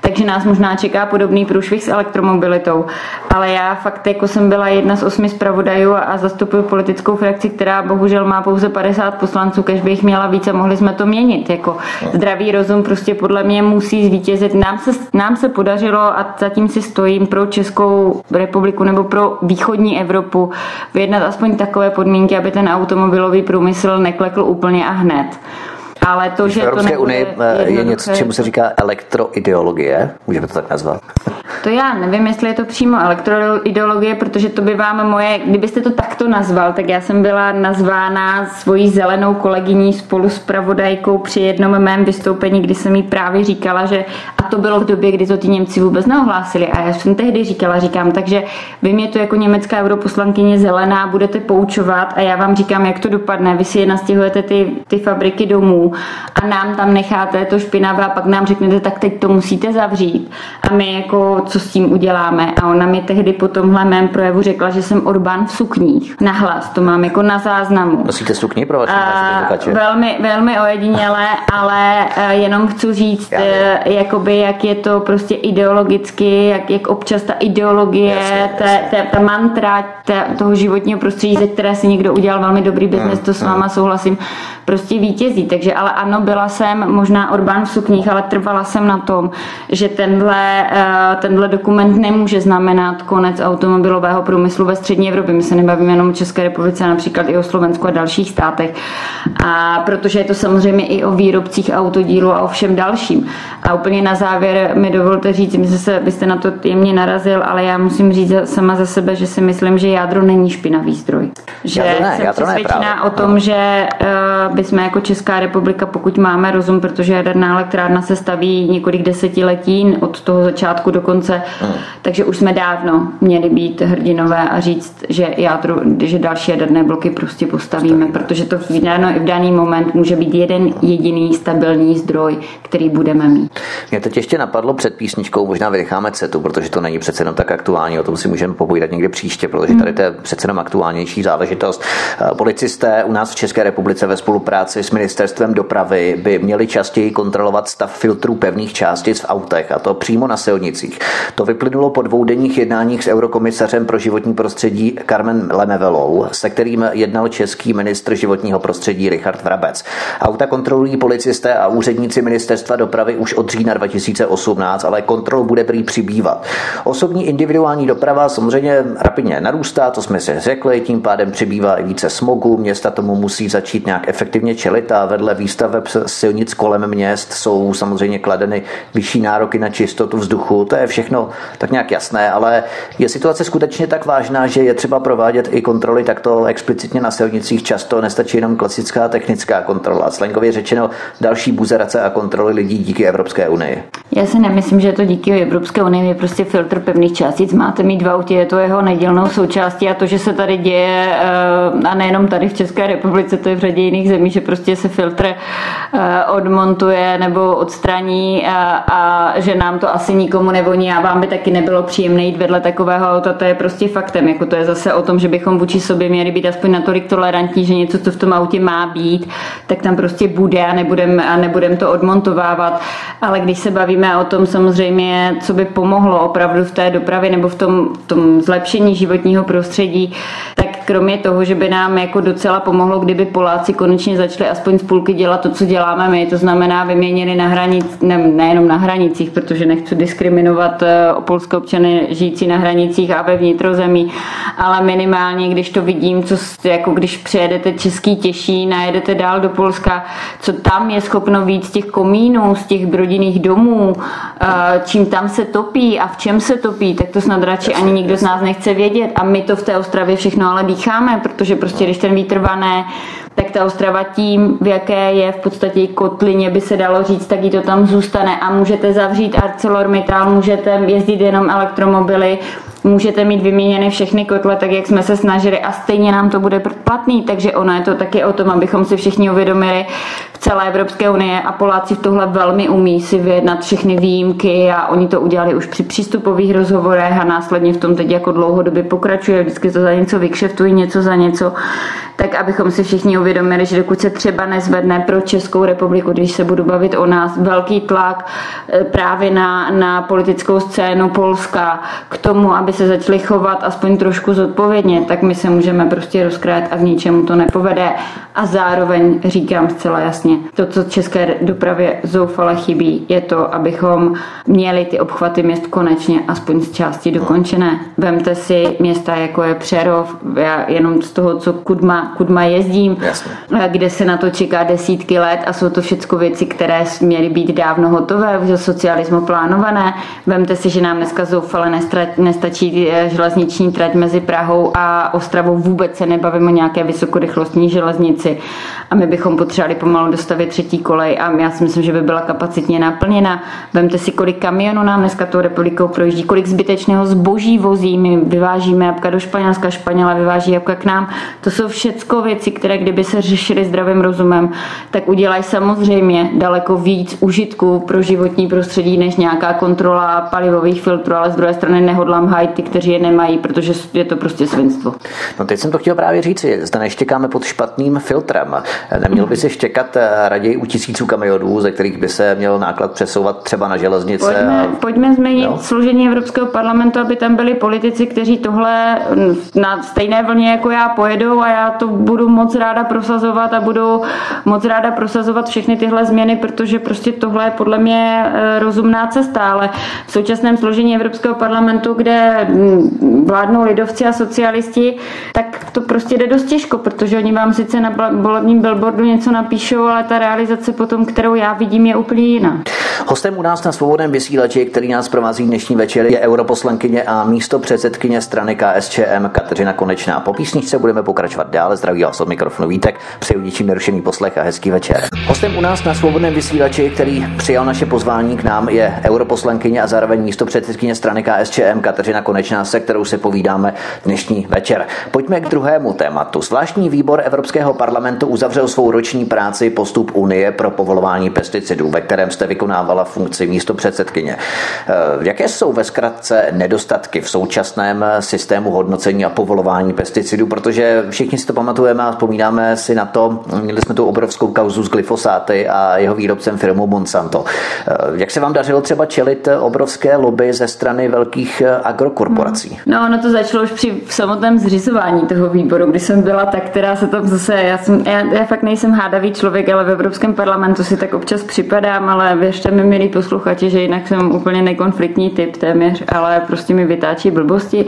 Takže nás možná čeká podobný průšvih s elektromobilitou. Ale já fakt jako jsem byla jedna z osmi zpravodajů a zastupuji politickou frakci, která bohužel má pouze 50 poslanců, kež bych měla více, mohli jsme to měnit. Jako zdravý rozum prostě podle mě musí zvítězit. Nám se, nám se podařilo a zatím si stojím pro Českou republiku nebo pro východní Evropu vyjednat aspoň takové podmínky, aby ten automobilový průmysl neklekl úplně a hned. Ale to, že v Evropské to unii eh, je něco, čemu se říká elektroideologie, můžeme to tak nazvat? To já nevím, jestli je to přímo elektroideologie, protože to by vám moje, kdybyste to takto nazval, tak já jsem byla nazvána svojí zelenou kolegyní spolu s pravodajkou při jednom mém vystoupení, kdy jsem jí právě říkala, že a to bylo v době, kdy to ty Němci vůbec neohlásili. A já jsem tehdy říkala, říkám, takže vy mě to jako německá europoslankyně zelená budete poučovat a já vám říkám, jak to dopadne. Vy si je nastěhujete ty, ty fabriky domů a nám tam necháte to špinavé a pak nám řeknete, tak teď to musíte zavřít. A my jako, co s tím uděláme? A ona mi tehdy po tomhle mém projevu řekla, že jsem Orbán v sukních. Nahlas, to mám jako na záznamu. Nosíte sukni pro vaše Velmi, velmi ojedinělé, ale uh, jenom chci říct, uh, jakoby, jak je to prostě ideologicky, jak, jak občas ta ideologie, jasně, ta, ta, ta mantra ta, toho životního prostředí, ze které si někdo udělal velmi dobrý biznes, hmm, to s váma hmm. souhlasím, prostě vítězí. Takže ale ano, byla jsem možná Orbán v sukních, ale trvala jsem na tom, že tenhle, eh, tenhle dokument nemůže znamenat konec automobilového průmyslu ve střední Evropě. My se nebavíme jenom o České republice, například i o Slovensku a dalších státech. A protože je to samozřejmě i o výrobcích autodílu a o všem dalším. A úplně na závěr mi dovolte říct, že se, byste na to jemně narazil, ale já musím říct sama za sebe, že si myslím, že jádro není špinavý zdroj. Že jádro ne, jsem jádro přesvědčená ne, o tom, že uh, bychom jako Česká republika, pokud máme rozum, protože jaderná elektrárna se staví několik desetiletí od toho začátku do konce, hmm. takže už jsme dávno měli být hrdinové a říct, že, jádro, že další jaderné bloky prostě postavíme, protože to v, daný, v daný moment může být jeden jediný stabilní zdroj, který budeme mít. Mě teď ještě napadlo před písničkou, možná vynecháme CETu, protože to není přece jenom tak aktuální, o tom si můžeme popovídat někdy příště, protože tady to je přece jenom aktuálnější záležitost. Policisté u nás v České republice ve spolupráci s ministerstvem dopravy by měli častěji kontrolovat stav filtrů pevných částic v autech, a to přímo na silnicích. To vyplynulo po dvoudenních jednáních s eurokomisařem pro životní prostředí Carmen Lemevelou, se kterým jednal český ministr životního prostředí Richard Vrabec. Auta kontrolují policisté a úředníci ministerstva dopravy už od října 2018, ale kontrol bude prý přibývat. Osobní individuální doprava samozřejmě rapidně narůstá, to jsme si řekli, tím pádem přibývá i více smogu, města tomu musí začít nějak efektivně čelit a vedle výstaveb silnic kolem měst jsou samozřejmě kladeny vyšší nároky na čistotu vzduchu, to je všechno tak nějak jasné, ale je situace skutečně tak vážná, že je třeba provádět i kontroly takto explicitně na silnicích, často nestačí jenom klasická technická kontrola, slangově řečeno další buzerace a kontroly lidí díky Evropské unii. Já si nemyslím, že je to díky Evropské unii, je prostě filtr pevných částic. Máte mít v autě, je to jeho nedělnou součástí a to, že se tady děje, eh, a nejenom tady v České republice, to je v řadě jiných zemí, že prostě se filtr odmontuje nebo odstraní a, a že nám to asi nikomu nevoní a vám by taky nebylo příjemné jít vedle takového auta, to je prostě faktem. Jako to je zase o tom, že bychom vůči sobě měli být aspoň natolik tolerantní, že něco, co v tom autě má být, tak tam prostě bude a nebudeme a nebudem to odmontovávat. Ale když se bavíme o tom samozřejmě, co by pomohlo opravdu v té dopravě nebo v tom, v tom zlepšení životního prostředí, tak kromě toho, že by nám jako docela pomohlo, kdyby Poláci konečně začali aspoň z půlky dělat to, co děláme my, to znamená vyměnili na hranic, ne, nejenom na hranicích, protože nechci diskriminovat eh, polské občany žijící na hranicích a ve vnitrozemí, ale minimálně, když to vidím, co, jako když přijedete Český těší, najedete dál do Polska, co tam je schopno víc těch komínů, z těch rodinných domů, eh, čím tam se topí a v čem se topí, tak to snad radši ani nikdo z nás nechce vědět. A my to v té Ostravě všechno ale dýcháme, protože prostě když ten vítr vané, tak ta Ostrava tím, v jaké je v podstatě kotlině, by se dalo říct, tak jí to tam zůstane. A můžete zavřít ArcelorMittal, můžete jezdit jenom elektromobily, můžete mít vyměněny všechny kotle, tak jak jsme se snažili a stejně nám to bude platný, takže ono je to taky o tom, abychom si všichni uvědomili v celé Evropské unie a Poláci v tohle velmi umí si vyjednat všechny výjimky a oni to udělali už při přístupových rozhovorech a následně v tom teď jako dlouhodobě pokračuje, vždycky to za něco vykšeftují, něco za něco, tak abychom si všichni uvědomili, že dokud se třeba nezvedne pro Českou republiku, když se budu bavit o nás, velký tlak eh, právě na, na politickou scénu Polska k tomu, aby se začali chovat aspoň trošku zodpovědně, tak my se můžeme prostě rozkrájet a k ničemu to nepovede. A zároveň říkám zcela jasně, to, co české dopravě zoufale chybí, je to, abychom měli ty obchvaty měst konečně aspoň z části dokončené. Vemte si města, jako je Přerov, já jenom z toho, co Kudma, Kudma jezdím, Jasně. kde se na to čeká desítky let a jsou to všechno věci, které měly být dávno hotové, už za socialismu plánované. Vemte si, že nám dneska zoufale nestačí eh, železniční trať mezi Prahou a Ostravou. Vůbec se nebavím o nějaké vysokorychlostní železnici a my bychom potřebovali pomalu dostavit třetí kolej a já si myslím, že by byla kapacitně naplněna. Vemte si, kolik kamionů nám dneska tou republikou projíždí, kolik zbytečného zboží vozí. My vyvážíme jabka do Španělska, Španěla vyváží jabka k nám. To jsou všechno věci, které kdyby se řešily zdravým rozumem, tak udělají samozřejmě daleko víc užitku pro životní prostředí než nějaká kontrola palivových filtrů, ale z druhé strany nehodlám ty, kteří je nemají, protože je to prostě svinstvo. No teď jsem to chtěl právě říct, zda neštěkáme pod špatným filtrem. Neměl by se štěkat eh, raději u tisíců kamionů, ze kterých by se měl náklad přesouvat třeba na železnice. Pojďme, a... pojďme změnit no. složení Evropského parlamentu, aby tam byli politici, kteří tohle na stejné vlně jako já pojedou a já to budu moc ráda prosazovat a budu moc ráda prosazovat všechny tyhle změny, protože prostě tohle je podle mě eh, rozumná cesta, ale v současném složení Evropského parlamentu, kde mm, vládnou lidovci a socialisti, tak to prostě jde dost těžko, protože oni vám sice na volebním billboardu něco napíšou, ale ta realizace potom, kterou já vidím, je úplně jiná. Hostem u nás na svobodném vysílači, který nás provází dnešní večer, je europoslankyně a místo předsedkyně strany KSČM Kateřina Konečná. Po písničce budeme pokračovat dále. Zdraví vás od mikrofonu Vítek, přeju ničím nerušený poslech a hezký večer. Hostem u nás na svobodném vysílači, který přijal naše pozvání k nám, je europoslankyně a zároveň místo předsedkyně strany KSČM Kateřina Konečná, se kterou se povídáme dnešní večer. Pojďme k druhému tématu. Zvláštní výbor Evropského parlamentu uzavřel svou roční práci postup Unie pro povolování pesticidů, ve kterém jste vykonávala funkci místo předsedkyně. Eh, jaké jsou ve zkratce nedostatky v současném systému hodnocení a povolování pesticidů? Protože všichni si to pamatujeme a vzpomínáme si na to, měli jsme tu obrovskou kauzu s glyfosáty a jeho výrobcem firmou Monsanto. Eh, jak se vám dařilo třeba čelit obrovské lobby ze strany velkých eh, agrokorporací? No, ono to začalo už při samotném zřizování toho výboru, kdy jsem byla ta, která se tam zase, já, jsem, já, já fakt nejsem hádavý člověk, ale v Evropském parlamentu si tak občas připadám, ale věřte mi, milí posluchači, že jinak jsem úplně nekonfliktní typ téměř, ale prostě mi vytáčí blbosti.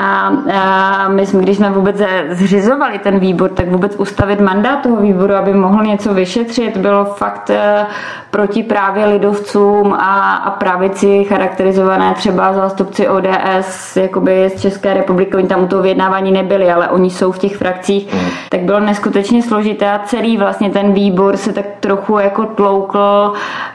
A, a my jsme, když jsme vůbec zřizovali ten výbor, tak vůbec ustavit mandát toho výboru, aby mohl něco vyšetřit, bylo fakt eh, proti právě lidovcům a, a pravici charakterizované třeba zástupci ODS jakoby z České republiky, oni tam u toho vyjednávání nebyli, ale oni jsou v těch frakcích, mm. tak bylo neskutečně složité a celý vlastně ten výbor se tak trochu jako tloukl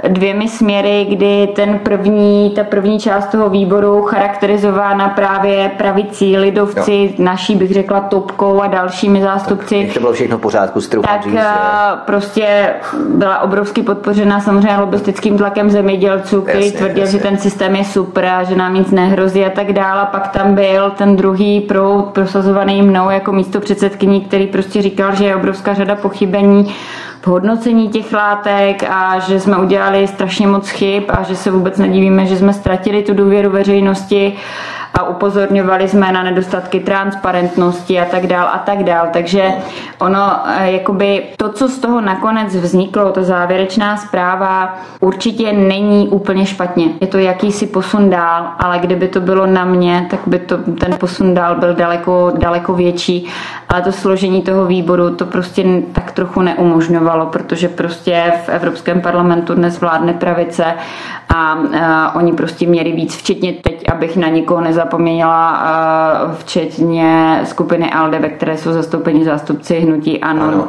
dvěmi směry, kdy ten první, ta první část toho výboru charakterizována právě pravicí, lidovci, jo. naší bych řekla topkou a dalšími zástupci. Tak, to bylo všechno v pořádku, tak říct, eh, prostě byla obrovsky podpořena samozřejmě lobistickým tlakem zemědělců, který tvrdil, že ten systém je super a že nám nic nehrozí a tak dále. Pak tam byl ten druhý proud prosazovaný mnou jako místo předsedkyní, který prostě říkal, že je obrovská řada pochybení v hodnocení těch látek a že jsme udělali strašně moc chyb a že se vůbec nedivíme, že jsme ztratili tu důvěru veřejnosti a upozorňovali jsme na nedostatky transparentnosti a tak dál a tak dál. Takže ono, eh, jakoby to, co z toho nakonec vzniklo, ta závěrečná zpráva, určitě není úplně špatně. Je to jakýsi posun dál, ale kdyby to bylo na mě, tak by to, ten posun dál byl daleko, daleko větší. Ale to složení toho výboru to prostě tak trochu neumožňovalo, protože prostě v Evropském parlamentu dnes vládne pravice a, a oni prostě měli víc, včetně teď, abych na nikoho nezapomněla, včetně skupiny ALDE, ve které jsou zastoupeni zástupci hnutí ANO, ano,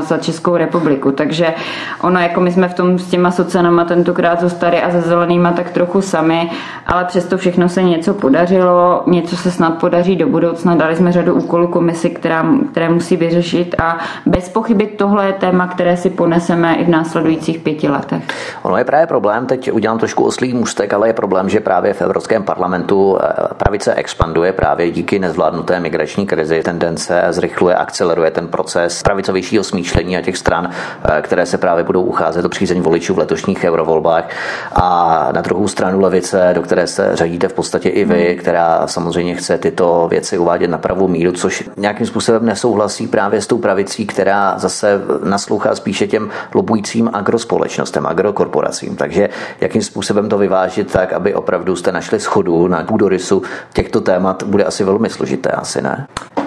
za Českou republiku. Takže ono, jako my jsme v tom s těma socenama tentokrát zůstali a se zelenýma tak trochu sami, ale přesto všechno se něco podařilo, něco se snad podaří do budoucna. Dali jsme řadu úkolů komisi, která, které musí vyřešit a bez pochyby tohle je téma, které si poneseme i v následujících pěti letech. Ono je právě problém teď udělám trošku oslý můstek, ale je problém, že právě v Evropském parlamentu eh, pravice expanduje právě díky nezvládnuté migrační krizi. Tendence zrychluje, akceleruje ten proces pravicovějšího smýšlení a těch stran, eh, které se právě budou ucházet o přízeň voličů v letošních eurovolbách. A na druhou stranu levice, do které se řadíte v podstatě i vy, hmm. která samozřejmě chce tyto věci uvádět na pravou míru, což nějakým způsobem nesouhlasí právě s tou pravicí, která zase naslouchá spíše těm lobujícím agrospolečnostem, agrokorporacím. Takže jakým způsobem to vyvážit tak, aby opravdu jste našli schodu na půdorysu těchto témat, bude asi velmi složité, asi ne?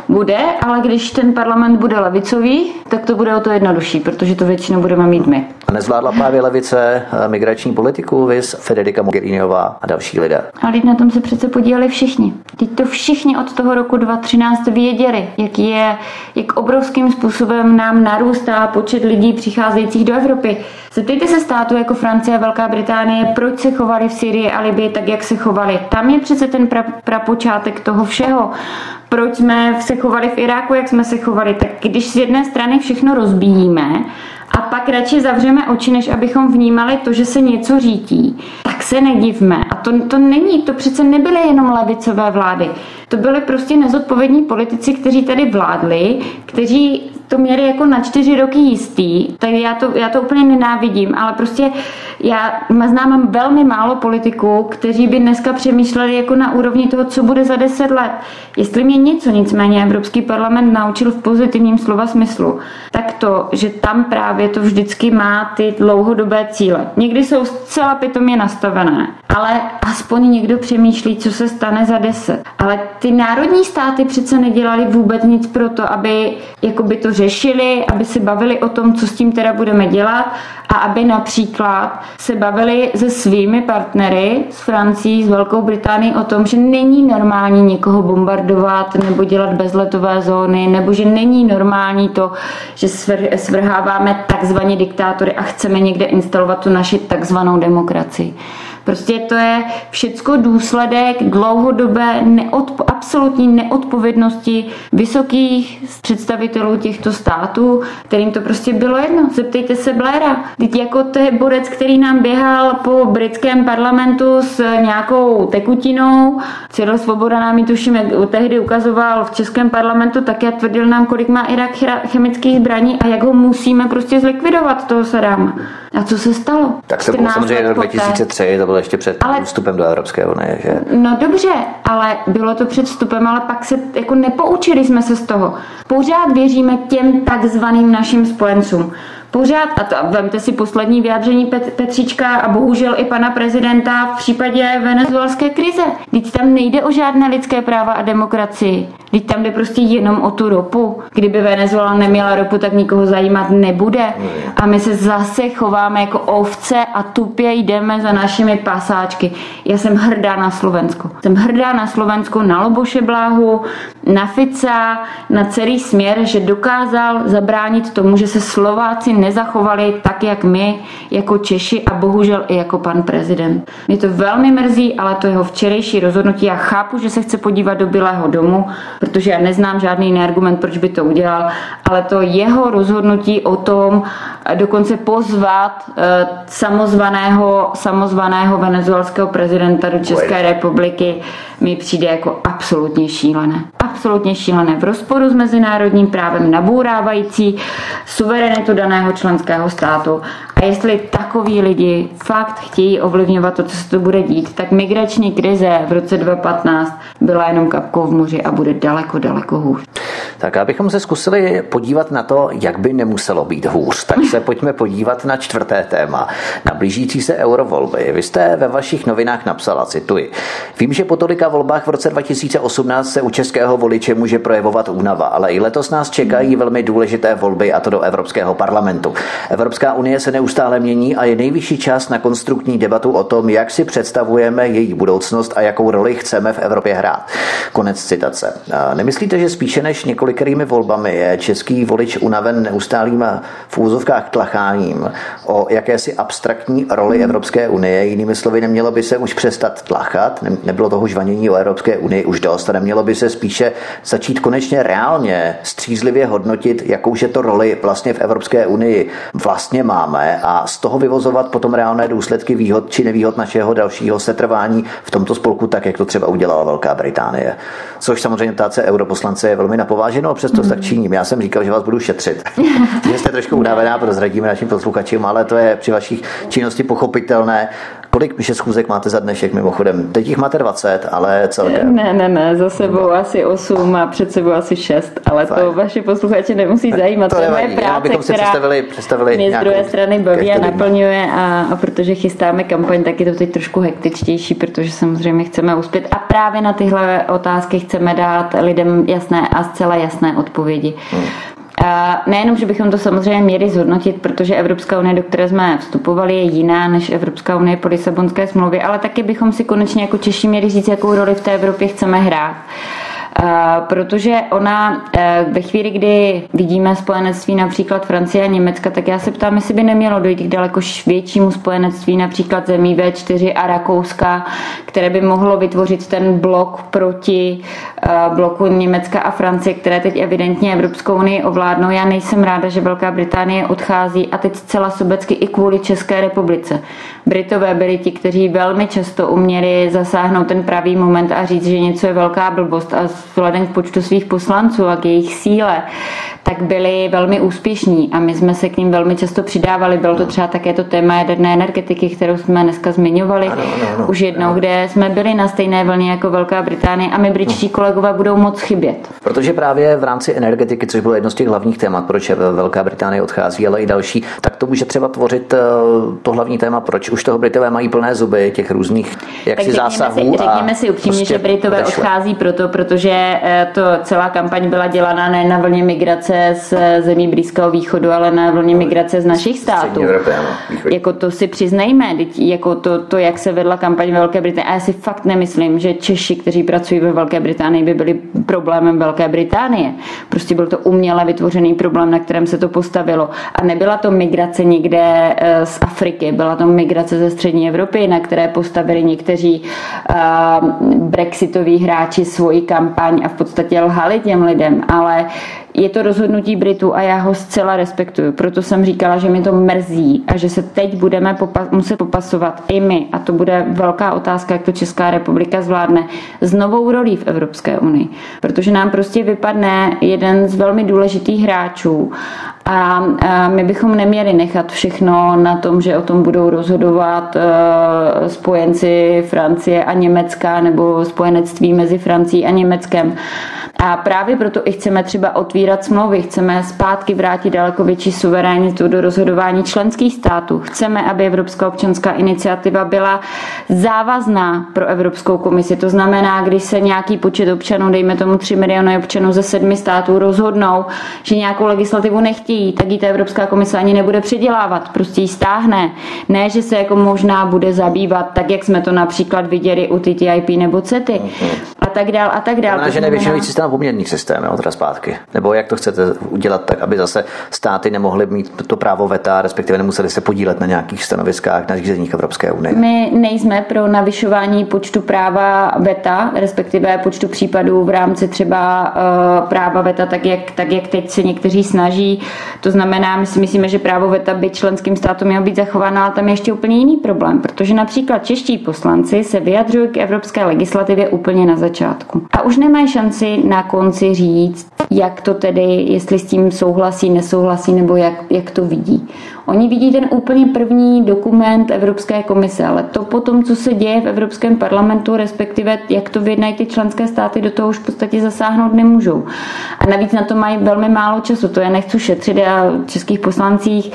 Bude, ale když ten parlament bude levicový, tak to bude o to jednodušší, protože to většinou budeme mít my. A nezvládla právě levice eh, migrační politiku, vys Federica Mogheriniová a další lidé. Ale na tom se přece podíleli všichni. Teď to všichni od toho roku 2013 věděli, jak je, jak obrovským způsobem nám narůstá počet lidí přicházejících do Evropy. Zeptejte se státu jako Francie a Velká Británie, proč se chovali v Syrii a Libii tak, jak se chovali. Tam je přece ten pra, prapočátek toho všeho proč jsme se chovali v Iráku, jak jsme se chovali. Tak když z jedné strany všechno rozbíjíme a pak radši zavřeme oči, než abychom vnímali to, že se něco řítí, tak se nedivme. A to, to není, to přece nebyly jenom levicové vlády. To byly prostě nezodpovědní politici, kteří tady vládli, kteří to měli jako na čtyři roky jistý, tak já to, já to úplně nenávidím, ale prostě já znám velmi málo politiků, kteří by dneska přemýšleli jako na úrovni toho, co bude za deset let. Jestli mě něco nicméně Evropský parlament naučil v pozitivním slova smyslu, tak to, že tam právě to vždycky má ty dlouhodobé cíle. Někdy jsou zcela pitomě nastavené, ale aspoň někdo přemýšlí, co se stane za deset. Ale ty národní státy přece nedělali vůbec nic pro to, aby jakoby to řešili, aby se bavili o tom, co s tím teda budeme dělat a aby například se bavili se svými partnery z Francií, z Velkou Británií o tom, že není normální někoho bombardovat nebo dělat bezletové zóny, nebo že není normální to, že svrháváme takzvaně diktátory a chceme někde instalovat tu naši takzvanou demokracii. Prostě to je všecko důsledek dlouhodobé neodpo, absolutní neodpovědnosti vysokých představitelů těchto států, kterým to prostě bylo jedno. Zeptejte se Blaira. Teď jako to je borec, který nám běhal po britském parlamentu s nějakou tekutinou. Cyril Svoboda nám ji tuším, tehdy ukazoval v českém parlamentu, tak já tvrdil nám, kolik má Irak chemických zbraní a jak ho musíme prostě zlikvidovat toho Sadáma. A co se stalo? Tak to bylo samozřejmě rok 2003, to bylo ještě před ale, vstupem do Evropské unie, že? No dobře, ale bylo to před vstupem, ale pak se jako nepoučili jsme se z toho. Pořád věříme těm takzvaným našim spojencům. Pořád, a to, vemte si poslední vyjádření Pet, Petříčka a bohužel i pana prezidenta v případě venezuelské krize. Teď tam nejde o žádné lidské práva a demokracii. Teď tam jde prostě jenom o tu ropu. Kdyby Venezuela neměla ropu, tak nikoho zajímat nebude. A my se zase chováme jako ovce a tupě jdeme za našimi pasáčky. Já jsem hrdá na Slovensko. Jsem hrdá na Slovensko, na Loboše Bláhu, na Fica, na celý směr, že dokázal zabránit tomu, že se Slováci nezachovali tak, jak my, jako Češi a bohužel i jako pan prezident. Mě to velmi mrzí, ale to jeho včerejší rozhodnutí. Já chápu, že se chce podívat do Bílého domu, protože já neznám žádný jiný argument, proč by to udělal, ale to jeho rozhodnutí o tom dokonce pozvat eh, samozvaného, samozvaného venezuelského prezidenta do České republiky mi přijde jako absolutně šílené. Absolutně šílené v rozporu s mezinárodním právem, nabourávající suverenitu daného členského státu. A jestli takoví lidi fakt chtějí ovlivňovat to, co se to bude dít, tak migrační krize v roce 2015 byla jenom kapkou v moři a bude daleko, daleko hůř. Tak abychom se zkusili podívat na to, jak by nemuselo být hůř, tak se pojďme podívat na čtvrté téma, na blížící se eurovolby. Vy jste ve vašich novinách napsala, cituji, vím, že po tolika volbách v roce 2018 se u českého voliče může projevovat únava, ale i letos nás čekají velmi důležité volby a to do Evropského parlamentu. Evropská unie se neustále mění a je nejvyšší čas na konstruktní debatu o tom, jak si představujeme její budoucnost a jakou roli chceme v Evropě hrát. Konec citace. Nemyslíte, že spíše než několikrými volbami je český volič unaven neustálým v úzovkách tlacháním o jakési abstraktní roli Evropské unie? Jinými slovy, nemělo by se už přestat tlachat, nebylo toho žvanění o Evropské unii už dost a nemělo by se spíše začít konečně reálně střízlivě hodnotit, jakouže to roli vlastně v Evropské unii vlastně máme a z toho vyvozovat potom reálné důsledky výhod či nevýhod našeho dalšího setrvání v tomto spolku, tak jak to třeba udělala Velká Británie. Což samozřejmě ptáce europoslance je velmi napováženo, přesto mm. tak činím. Já jsem říkal, že vás budu šetřit. že jste trošku unavená, prozradíme našim posluchačům, ale to je při vašich činnosti pochopitelné. Kolik píše schůzek máte za dnešek mimochodem? Teď jich máte 20, ale celkem. Ne, ne, ne, za sebou no. asi 8 a před sebou asi 6, ale Fajn. to vaši posluchači nemusí zajímat. To, to je moje práce, abychom si představili, představili mě z druhé strany baví a naplňuje a, a protože chystáme kampaň, tak je to teď trošku hektičtější, protože samozřejmě chceme uspět a právě na tyhle otázky chceme dát lidem jasné a zcela jasné odpovědi. Hmm. Nejenom, že bychom to samozřejmě měli zhodnotit, protože Evropská unie, do které jsme vstupovali, je jiná než Evropská unie po Lisabonské smlouvě, ale taky bychom si konečně jako Češi měli říct, jakou roli v té Evropě chceme hrát. Eh, protože ona eh, ve chvíli, kdy vidíme spojenectví například Francie a Německa, tak já se ptám, jestli by nemělo dojít k daleko většímu spojenectví například zemí V4 a Rakouska, které by mohlo vytvořit ten blok proti eh, bloku Německa a Francie, které teď evidentně Evropskou unii ovládnou. Já nejsem ráda, že Velká Británie odchází a teď zcela sobecky i kvůli České republice. Britové byli ti, kteří velmi často uměli zasáhnout ten pravý moment a říct, že něco je velká blbost a vzhledem k počtu svých poslanců a k jejich síle, tak byli velmi úspěšní a my jsme se k ním velmi často přidávali. Bylo to třeba také to téma jaderné energetiky, kterou jsme dneska zmiňovali ano, ano, ano, už jednou, ano. kde jsme byli na stejné vlně jako Velká Británie a my britští no. kolegové budou moc chybět. Protože právě v rámci energetiky, což bylo jedno z těch hlavních témat, proč Velká Británie odchází, ale i další, tak to může třeba tvořit eh, to hlavní téma, proč už toho Britové mají plné zuby těch různých jaksi zásahů. Si, řekněme si upřímně, prostě že Britové odešle. odchází proto, protože eh, to celá kampaň byla dělaná ne na vlně migrace migrace z zemí Blízkého východu, ale na vlně migrace z našich států. Evropy, ano, jako to si přiznejme, jako to, to, jak se vedla kampaň ve Velké Británii. A já si fakt nemyslím, že Češi, kteří pracují ve Velké Británii, by byli problémem Velké Británie. Prostě byl to uměle vytvořený problém, na kterém se to postavilo. A nebyla to migrace někde eh, z Afriky, byla to migrace ze střední Evropy, na které postavili někteří uh, brexitoví hráči svoji kampaň a v podstatě lhali těm lidem. Ale je to rozhodnutí Britů a já ho zcela respektuju. Proto jsem říkala, že mi to mrzí a že se teď budeme popa- muset popasovat i my. A to bude velká otázka, jak to Česká republika zvládne s novou rolí v Evropské unii. Protože nám prostě vypadne jeden z velmi důležitých hráčů a, my bychom neměli nechat všechno na tom, že o tom budou rozhodovat e, spojenci Francie a Německa nebo spojenectví mezi Francií a Německem. A právě proto i chceme třeba otvírat smlouvy, chceme zpátky vrátit daleko větší suverénitu do rozhodování členských států. Chceme, aby Evropská občanská iniciativa byla závazná pro Evropskou komisi. To znamená, když se nějaký počet občanů, dejme tomu 3 miliony občanů ze sedmi států, rozhodnou, že nějakou legislativu nechtějí, tak ji ta Evropská komise ani nebude předělávat, prostě ji stáhne. Ne, že se jako možná bude zabývat, tak jak jsme to například viděli u TTIP nebo CETY a tak dál a tak dál. Znamená, že nevětšinový systém poměrných systém, jo, teda zpátky. Nebo jak to chcete udělat tak, aby zase státy nemohly mít to právo veta, respektive nemuseli se podílet na nějakých stanoviskách na řízeních Evropské unie? My nejsme pro navyšování počtu práva veta, respektive počtu případů v rámci třeba uh, práva veta, tak jak, tak jak teď se někteří snaží. To znamená, my si myslíme, že právo veta by členským státům mělo být zachováno, ale tam je ještě úplně jiný problém, protože například čeští poslanci se vyjadřují k evropské legislativě úplně na začátku. A už nemají šanci na konci říct, jak to tedy, jestli s tím souhlasí, nesouhlasí, nebo jak, jak to vidí. Oni vidí ten úplně první dokument Evropské komise, ale to potom, co se děje v Evropském parlamentu, respektive jak to vyjednají ty členské státy, do toho už v podstatě zasáhnout nemůžou. A navíc na to mají velmi málo času, to je nechci šetřit a českých poslancích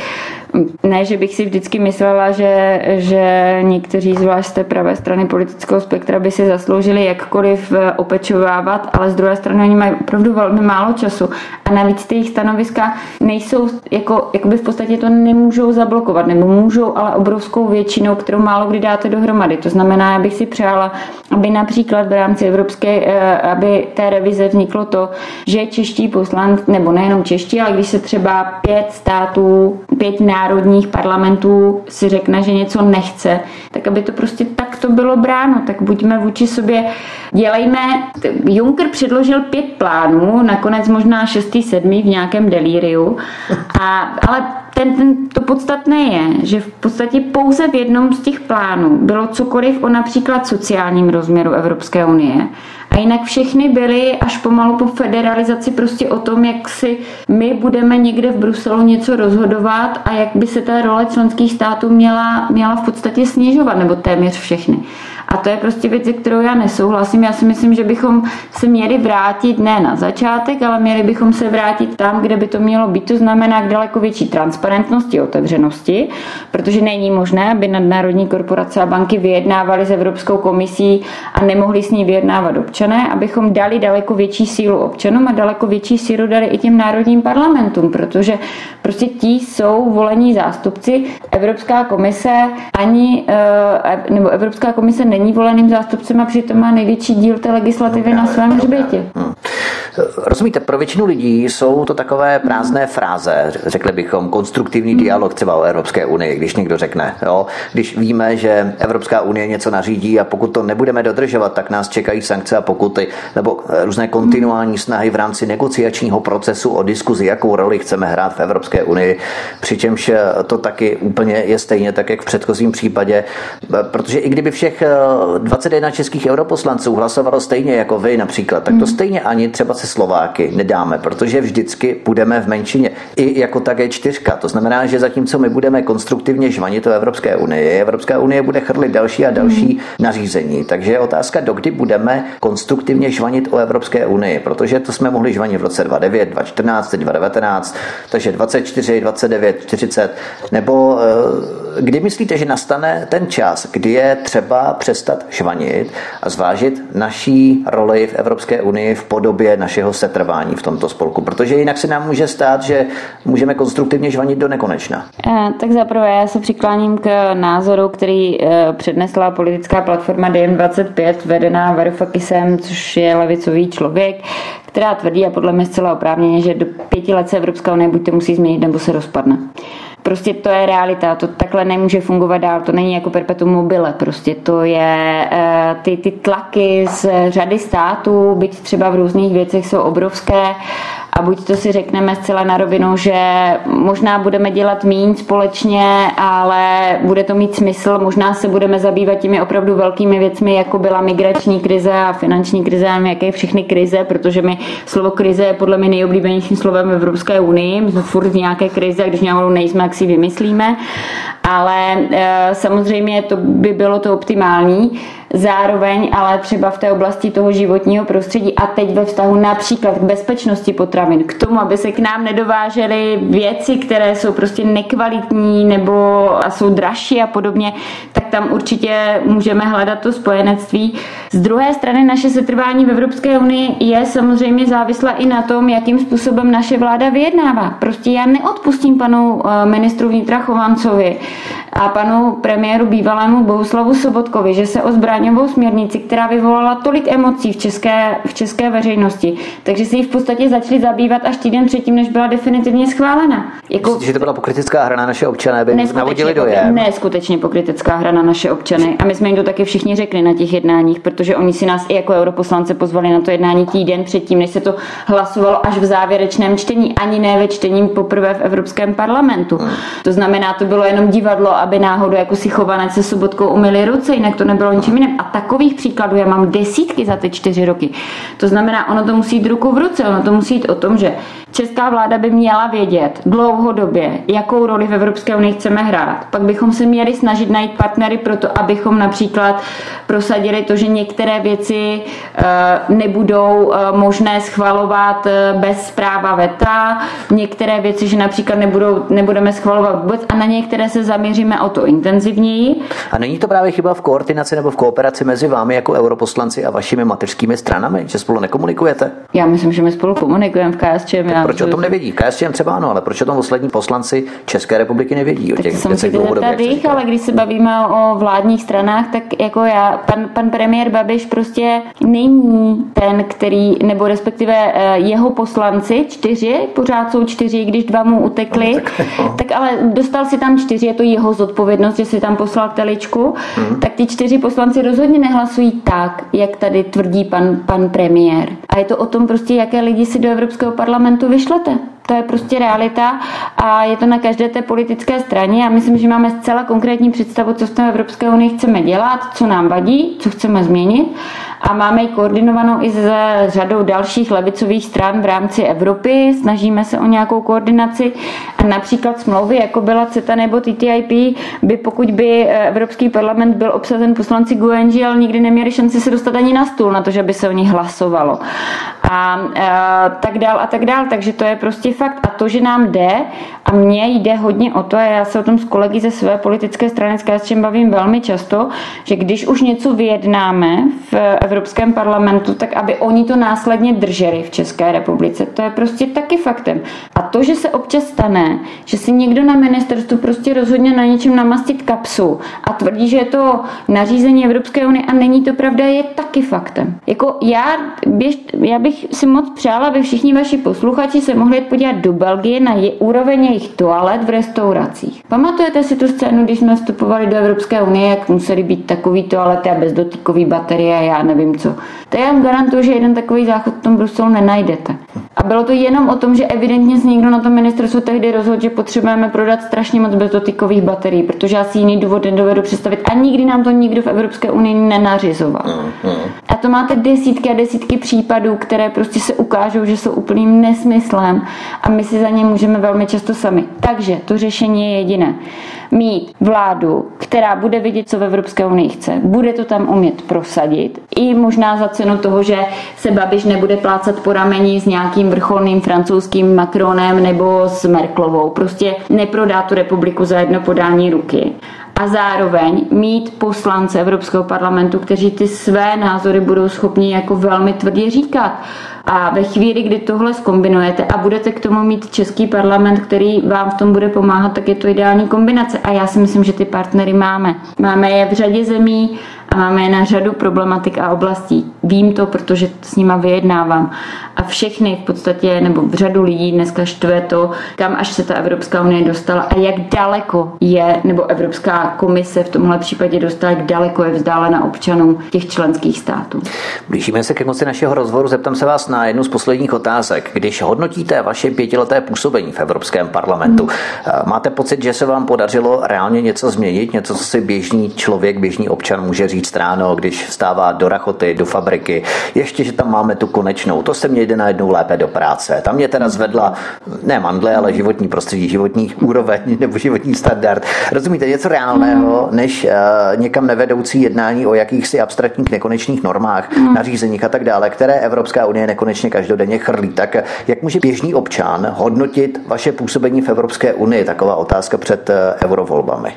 ne, že bych si vždycky myslela, že, že někteří zvlášť z té pravé strany politického spektra by si zasloužili jakkoliv eh, opečovávat, ale z druhé strany oni mají opravdu velmi málo času a navíc ty jejich stanoviska nejsou, jako, jakoby v podstatě to nemůžou zablokovat, nebo můžou, ale obrovskou většinou, kterou málo kdy dáte dohromady. To znamená, já bych si přála, aby například v rámci evropské, eh, aby té revize vzniklo to, že čeští poslanci, nebo nejenom čeští, ale když se třeba pět států, pět národů národních parlamentů si řekne, že něco nechce, tak aby to prostě takto bylo bráno, tak buďme vůči sobě, dělejme, Juncker předložil pět plánů, nakonec možná šestý, sedmý v nějakém delíriu, a, ale ten, ten, to podstatné je, že v podstatě pouze v jednom z těch plánů bylo cokoliv o například sociálním rozměru Evropské unie a jinak všechny byly až pomalu po federalizaci prostě o tom, jak si my budeme někde v Bruselu něco rozhodovat a jak by se ta role členských států měla, měla v podstatě snižovat, nebo téměř všechny. A to je prostě věc, kterou já nesouhlasím. Já si myslím, že bychom se měli vrátit ne na začátek, ale měli bychom se vrátit tam, kde by to mělo být. To znamená k daleko větší transparentnosti, otevřenosti, protože není možné, aby nadnárodní korporace a banky vyjednávaly s Evropskou komisí a nemohli s ní vyjednávat občané, abychom dali daleko větší sílu občanům a daleko větší sílu dali i těm národním parlamentům, protože prostě ti jsou volení zástupci. Evropská komise ani, eh, nebo Evropská komise není voleným zástupcem a přitom má největší díl té legislativy na svém hřbětě. Hmm. Rozumíte, pro většinu lidí jsou to takové prázdné fráze, řekli bychom, konstruktivní dialog třeba o Evropské unii, když někdo řekne. Jo? Když víme, že Evropská unie něco nařídí a pokud to nebudeme dodržovat, tak nás čekají sankce a pokuty, nebo různé kontinuální snahy v rámci negociačního procesu o diskuzi, jakou roli chceme hrát v Evropské unii, přičemž to taky úplně je stejně tak, jak v předchozím případě, protože i kdyby všech 21 českých europoslanců hlasovalo stejně jako vy například, tak to stejně ani třeba se Slováky nedáme, protože vždycky budeme v menšině. I jako také čtyřka. To znamená, že zatímco my budeme konstruktivně žvanit o Evropské unii, Evropská unie bude chrlit další a další hmm. nařízení. Takže je otázka, dokdy budeme konstruktivně žvanit o Evropské unii, protože to jsme mohli žvanit v roce 2009, 2014, 2019, takže 24, 29, 40, nebo eh, kdy myslíte, že nastane ten čas, kdy je třeba přestat žvanit a zvážit naší roli v Evropské unii v podobě naší našeho setrvání v tomto spolku? Protože jinak se nám může stát, že můžeme konstruktivně žvanit do nekonečna. Tak zaprvé já se přikláním k názoru, který eh, přednesla politická platforma DM25 vedená Varoufakisem, což je levicový člověk, která tvrdí a podle mě zcela oprávněně, že do pěti let se Evropská unie buď to musí změnit, nebo se rozpadne. Prostě to je realita, to takhle nemůže fungovat dál, to není jako perpetuum mobile, prostě to je, eh, ty, ty tlaky z řady států, byť třeba v různých věcech jsou obrovské a buď to si řekneme zcela na rovinu, že možná budeme dělat míň společně, ale bude to mít smysl, možná se budeme zabývat těmi opravdu velkými věcmi, jako byla migrační krize a finanční krize a jaké všechny krize, protože mi slovo krize je podle mě nejoblíbenějším slovem v Evropské unii. Jsme furt v nějaké krizi a když nějakou nejsme, jak si vymyslíme. Ale e, samozřejmě to by bylo to optimální. Zároveň ale třeba v té oblasti toho životního prostředí a teď ve vztahu například k bezpečnosti potravin, k tomu, aby se k nám nedovážely věci, které jsou prostě nekvalitní nebo a jsou dražší a podobně, tak tam určitě můžeme hledat to spojenectví. Z druhé strany naše setrvání v Evropské unii je samozřejmě závislá i na tom, jakým způsobem naše vláda vyjednává. Prostě já neodpustím panu eh, ministru vnitra Chovancovi a panu premiéru bývalému Bohuslavu Sobotkovi, že se o zbraňovou směrnici, která vyvolala tolik emocí v české, v české veřejnosti, takže si ji v podstatě začali zabývat až týden předtím, než byla definitivně schválena. Jako, Myslíte, že to byla pokritická hra na naše občany, aby navodili dojem? Neskutečně pokritická hra na naše občany. A my jsme jim to taky všichni řekli na těch jednáních, protože oni si nás i jako europoslance pozvali na to jednání týden předtím, než se to hlasovalo až v závěrečném čtení, ani ne ve čtení poprvé v Evropském parlamentu. Hmm. To znamená, to bylo jenom divadlo, aby náhodou jako si chovanec se sobotkou umyli ruce, jinak to nebylo ničím jiným. A takových příkladů já mám desítky za ty čtyři roky. To znamená, ono to musí jít ruku v ruce, ono to musí jít o tom, že česká vláda by měla vědět dlouhodobě, jakou roli v Evropské unii chceme hrát. Pak bychom se měli snažit najít partnery pro to, abychom například prosadili to, že některé věci eh, nebudou eh, možné schvalovat eh, bez zpráva VETA, některé věci, že například nebudou, nebudeme schvalovat vůbec a na některé se zaměříme o to intenzivněji. A není to právě chyba v koordinaci nebo v kooperaci mezi vámi jako europoslanci a vašimi mateřskými stranami, že spolu nekomunikujete? Já myslím, že my spolu komunikujeme v KSČM. Já proč o tom nevědí? KSČM třeba ano, ale proč o tom poslední poslanci České republiky nevědí? O těch věcech dlouhodobě. ale když se bavíme o vládních stranách, tak jako já, pan, pan premiér Babiš prostě není ten, který, nebo respektive eh, jeho poslanci, čtyři, pořád jsou čtyři, když dva mu utekli, no, tak, no. tak ale dostal si tam čtyři, je to jeho zodpovědnost, že si tam poslal teličku, hmm. tak ty čtyři poslanci rozhodně nehlasují tak, jak tady tvrdí pan, pan premiér. A je to o tom prostě, jaké lidi si do Evropského parlamentu vyšlete. To je prostě realita a je to na každé té politické straně. Já myslím, že máme zcela konkrétní představu, co v té Evropské unii chceme dělat, co nám vadí, co chceme změnit a máme ji koordinovanou i s řadou dalších levicových stran v rámci Evropy. Snažíme se o nějakou koordinaci a například smlouvy, jako byla CETA nebo TTIP, by pokud by Evropský parlament byl obsazen poslanci GUNG, nikdy neměli šanci se dostat ani na stůl na to, že by se o nich hlasovalo. A, a tak dál a tak dál. Takže to je prostě fakt. A to, že nám jde, a mně jde hodně o to, a já se o tom s kolegy ze své politické strany s KSČM bavím velmi často, že když už něco vyjednáme v Evropském parlamentu, tak aby oni to následně drželi v České republice. To je prostě taky faktem. A to, že se občas stane, že si někdo na ministerstvu prostě rozhodně na něčem namastit kapsu a tvrdí, že je to nařízení Evropské unie a není to pravda, je taky faktem. Jako já, běž, já bych si moc přála, aby všichni vaši posluchači se mohli podívat do Belgie na je, úroveň jejich toalet v restauracích. Pamatujete si tu scénu, když jsme vstupovali do Evropské unie, jak museli být takový toalety a bezdotýkový baterie, já nevím co. To já vám garantuju, že jeden takový záchod v tom Bruselu nenajdete. A bylo to jenom o tom, že evidentně se někdo na tom ministerstvu tehdy rozhodl, že potřebujeme prodat strašně moc bezdotýkových baterií, protože já si jiný důvod nedovedu představit a nikdy nám to nikdo v Evropské unii nenařizoval. Mm-hmm. A to máte desítky a desítky případů, které prostě se ukážou, že jsou úplným nesmyslem a my si za ně můžeme velmi často sami. Takže to řešení je jediné mít vládu, která bude vidět, co v Evropské unii chce, bude to tam umět prosadit, i možná za cenu toho, že se Babiš nebude plácat po rameni s nějakým nějakým vrcholným francouzským Macronem nebo s Merklovou. Prostě neprodá tu republiku za jedno podání ruky a zároveň mít poslance Evropského parlamentu, kteří ty své názory budou schopni jako velmi tvrdě říkat. A ve chvíli, kdy tohle skombinujete a budete k tomu mít český parlament, který vám v tom bude pomáhat, tak je to ideální kombinace. A já si myslím, že ty partnery máme. Máme je v řadě zemí, a máme je na řadu problematik a oblastí. Vím to, protože s nima vyjednávám. A všechny v podstatě, nebo v řadu lidí dneska štve to, kam až se ta Evropská unie dostala a jak daleko je, nebo Evropská komise v tomhle případě dostala, jak daleko je vzdálena občanům těch členských států. Blížíme se ke konci našeho rozhovoru. Zeptám se vás na jednu z posledních otázek. Když hodnotíte vaše pětileté působení v Evropském parlamentu, hmm. máte pocit, že se vám podařilo reálně něco změnit, něco, co si běžný člověk, běžný občan může říct ráno, když vstává do rachoty, do fabriky. Ještě, že tam máme tu konečnou. To se mě jde najednou lépe do práce. Tam mě teda zvedla ne mandle, ale životní prostředí, životní úroveň nebo životní standard. Rozumíte, něco reálného, než uh, někam nevedoucí jednání o jakýchsi abstraktních nekonečných normách, hmm. nařízeních a tak dále, které Evropská unie nekonečně každodenně chrlí. Tak jak může běžný občan hodnotit vaše působení v Evropské unii? Taková otázka před uh, eurovolbami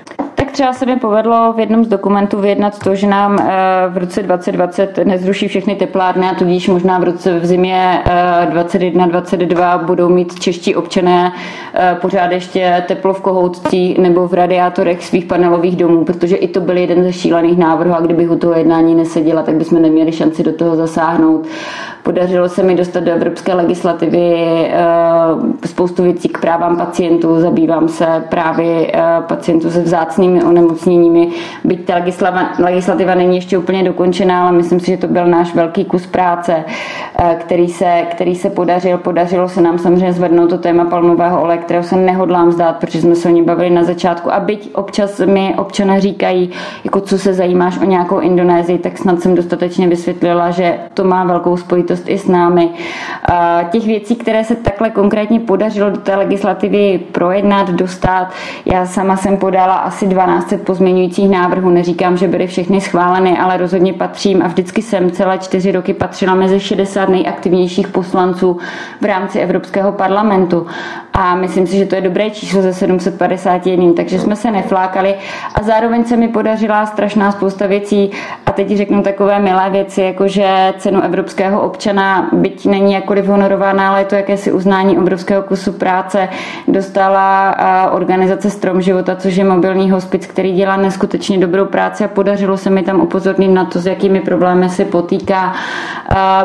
třeba se mi povedlo v jednom z dokumentů vyjednat to, že nám eh, v roce 2020 nezruší všechny teplárny a tudíž možná v roce v zimě 21-22 eh, budou mít čeští občané eh, pořád ještě teplo v kohoutcích nebo v radiátorech svých panelových domů, protože i to byl jeden ze šílených návrhů a kdybych u toho jednání neseděla, tak bychom neměli šanci do toho zasáhnout. Podařilo se mi dostat do evropské legislativy spoustu věcí k právám pacientů, zabývám se právě pacientů se vzácnými onemocněními, byť ta legislativa není ještě úplně dokončená, ale myslím si, že to byl náš velký kus práce, eh, který se, který se podařil. Podařilo se nám samozřejmě zvednout to téma palmového oleje, kterého se nehodlám zdát, protože jsme se o ní bavili na začátku. A byť občas mi občané říkají, jako co se zajímáš o nějakou Indonésii, tak snad jsem dostatečně vysvětlila, že to má velkou spojitost i s námi. Těch věcí, které se takhle konkrétně podařilo do té legislativy projednat, dostat, já sama jsem podala asi 12 12 pozměňujících návrhů. Neříkám, že byly všechny schváleny, ale rozhodně patřím a vždycky jsem celé čtyři roky patřila mezi 60 nejaktivnějších poslanců v rámci Evropského parlamentu. A myslím si, že to je dobré číslo ze 751, takže jsme se neflákali a zároveň se mi podařila strašná spousta věcí a teď řeknu takové milé věci, jako že cenu evropského občana, byť není jakkoliv honorována, ale je to jakési uznání obrovského kusu práce, dostala organizace Strom života, což je mobilní hospic, který dělá neskutečně dobrou práci a podařilo se mi tam upozornit na to, s jakými problémy se potýká.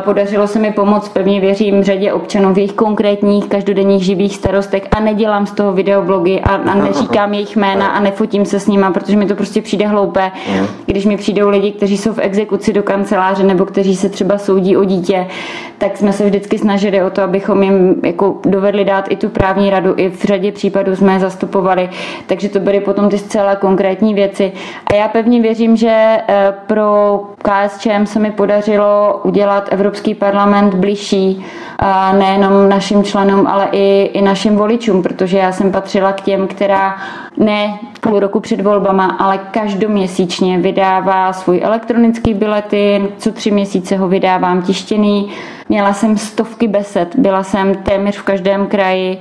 Podařilo se mi pomoct, pevně věřím, řadě občanů v jejich konkrétních každodenních živých starostech a nedělám z toho videoblogy a, a neříkám jejich jména a nefotím se s nima, protože mi to prostě přijde hloupé, když mi přijdou lidi, kteří jsou v exekuci do kanceláře nebo kteří se třeba soudí o dítě, tak jsme se vždycky snažili o to, abychom jim jako dovedli dát i tu právní radu. I v řadě případů jsme je zastupovali, takže to byly potom ty zcela konkrétní věci. A já pevně věřím, že eh, pro KSČM se mi podařilo udělat Evropský parlament blížší nejenom našim členům, ale i, i našim voličům, protože já jsem patřila k těm, která ne půl roku před volbama, ale každoměsíčně vydává svůj elektronický biletin, co tři měsíce ho vydávám tištěný, Měla jsem stovky besed, byla jsem téměř v každém kraji,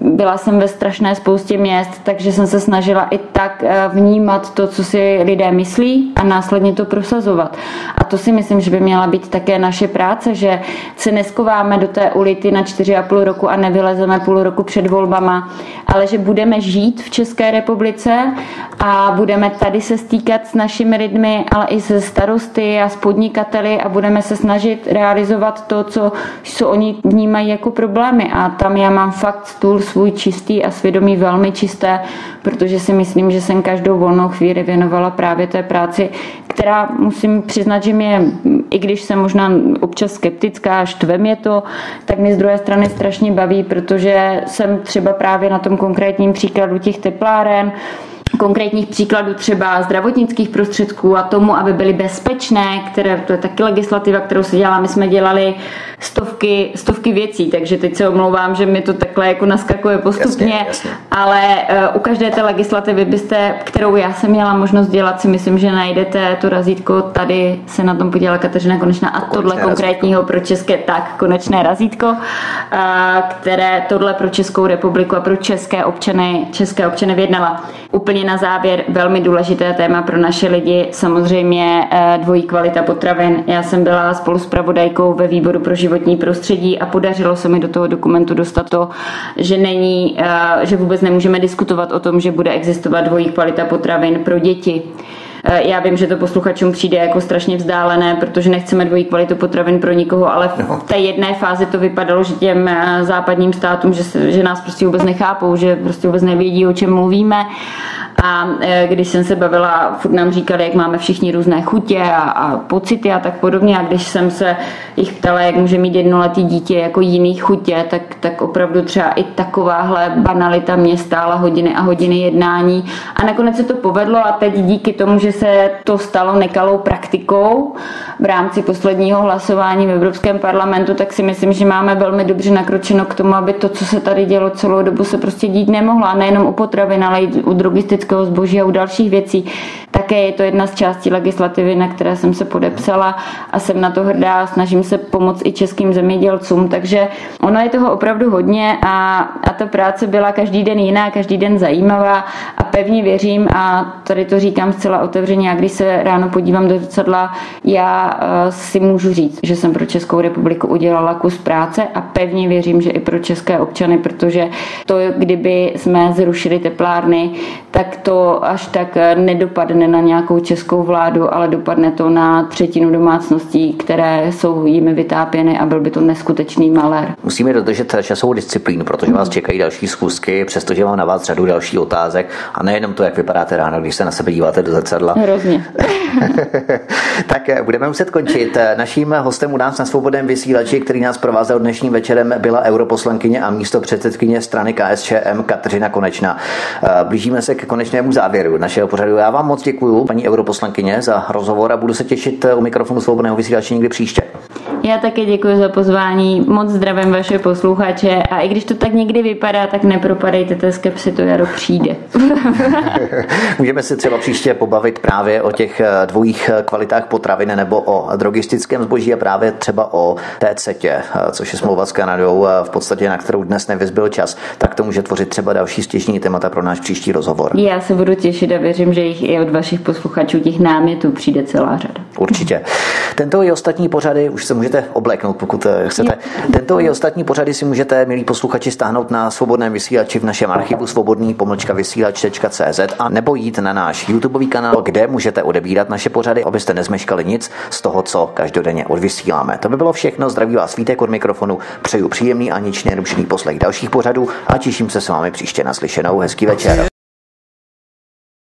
byla jsem ve strašné spoustě měst, takže jsem se snažila i tak vnímat to, co si lidé myslí a následně to prosazovat. A to si myslím, že by měla být také naše práce, že se neskováme do té ulity na 4,5 roku a nevylezeme půl roku před volbama, ale že budeme žít v České republice a budeme tady se stýkat s našimi lidmi, ale i se starosty a s podnikateli a budeme se snažit to, co, co oni vnímají jako problémy. A tam já mám fakt stůl svůj čistý a svědomí velmi čisté, protože si myslím, že jsem každou volnou chvíli věnovala právě té práci, která musím přiznat, že mě, i když jsem možná občas skeptická, štve mě to, tak mě z druhé strany strašně baví, protože jsem třeba právě na tom konkrétním příkladu těch tepláren, konkrétních příkladů třeba zdravotnických prostředků a tomu, aby byly bezpečné, které, to je taky legislativa, kterou se dělá, my jsme dělali stovky, stovky věcí, takže teď se omlouvám, že mi to takhle jako naskakuje postupně, jasně, jasně. ale uh, u každé té legislativy byste, kterou já jsem měla možnost dělat, si myslím, že najdete to razítko, tady se na tom podělala Kateřina Konečná a tohle konkrétního pro české, tak konečné razítko, uh, které tohle pro Českou republiku a pro české občany, české občany vyjednala. Úplně na závěr velmi důležité téma pro naše lidi, samozřejmě eh, dvojí kvalita potravin. Já jsem byla spolu s pravodajkou ve výboru pro životní prostředí a podařilo se mi do toho dokumentu dostat to, že není, eh, že vůbec nemůžeme diskutovat o tom, že bude existovat dvojí kvalita potravin pro děti. Eh, Já vím, že to posluchačům přijde jako strašně vzdálené, protože nechceme dvojí kvalitu potravin pro nikoho, ale v té jedné fázi to vypadalo, že těm západním státům, že, se, že nás prostě vůbec nechápou, že prostě vůbec nevědí, o čem mluvíme. A eh, když jsem se bavila, furt nám říkali, jak máme všichni různé chutě a, a pocity a tak podobně. A když jsem se jich ptala, jak může mít jednoletý dítě jako jiný chutě, tak, tak opravdu třeba i takováhle banalita mě stála hodiny a hodiny jednání. A nakonec se to povedlo a teď díky tomu, že se to stalo nekalou praktikou v rámci posledního hlasování v Evropském parlamentu, tak si myslím, že máme velmi dobře nakročeno k tomu, aby to, co se tady dělo celou dobu, se prostě dít nemohlo. A nejenom u potravin, ale i u drogistického zboží a u dalších věcí. Také je to jedna z částí legislativy, na které jsem se podepsala a jsem na to hrdá snažím se pomoct i českým zemědělcům. Takže ono je toho opravdu hodně a, a ta práce byla každý den jiná, každý den zajímavá a pevně věřím a tady to říkám zcela otevřeně, a když se ráno podívám do zrcadla, já uh, si můžu říct, že jsem pro Českou republiku udělala kus práce a pevně věřím, že i pro české občany, protože to, kdyby jsme zrušili teplárny, tak to až tak nedopadne na nějakou českou vládu, ale dopadne to na třetinu domácností, které jsou jimi vytápěny a byl by to neskutečný malér. Musíme dodržet časovou disciplínu, protože vás čekají další schůzky, přestože mám na vás řadu dalších otázek a nejenom to, jak vypadáte ráno, když se na sebe díváte do zrcadla. Hrozně. tak eh, budeme muset končit. Eh, Naším hostem u nás na svobodném vysílači, který nás provázel dnešním večerem, byla europoslankyně a místo předsedkyně strany KSČM Kateřina Konečná. Eh, Blížíme se k konečnému závěru našeho pořadu. Já vám moc děkuji, paní europoslankyně, za rozhovor a budu se těšit u mikrofonu svobodného vysílače někdy příště. Já také děkuji za pozvání, moc zdravím vaše posluchače a i když to tak někdy vypadá, tak nepropadejte té skepsy, to jaro přijde. Můžeme se třeba příště pobavit právě o těch eh, dvojích eh, kvalitách potravin nebo o drogistickém zboží a právě třeba o té CETě, eh, což je smlouva s Kanadou, v podstatě na kterou dnes nevyzbyl čas, tak to může tvořit třeba další stěžní témata pro náš příští rozhovor. Já se budu těšit a věřím, že jich i od vašich posluchačů těch námětů přijde celá řada. Určitě. Tento i ostatní pořady už se můžete obléknout, pokud chcete. Tento i ostatní pořady si můžete, milí posluchači, stáhnout na svobodném vysílači v našem archivu svobodný pomlčka vysílač.cz a nebo jít na náš YouTube kanál, kde můžete odebírat naše pořady, abyste nezmeškali nic z toho, co každodenně odvysíláme. To by bylo všechno. Zdraví vás Vítek od mikrofonu. Přeju příjemný a nič nerušený poslech dalších pořadů a těším se s vámi příště naslyšenou. Hezký večer.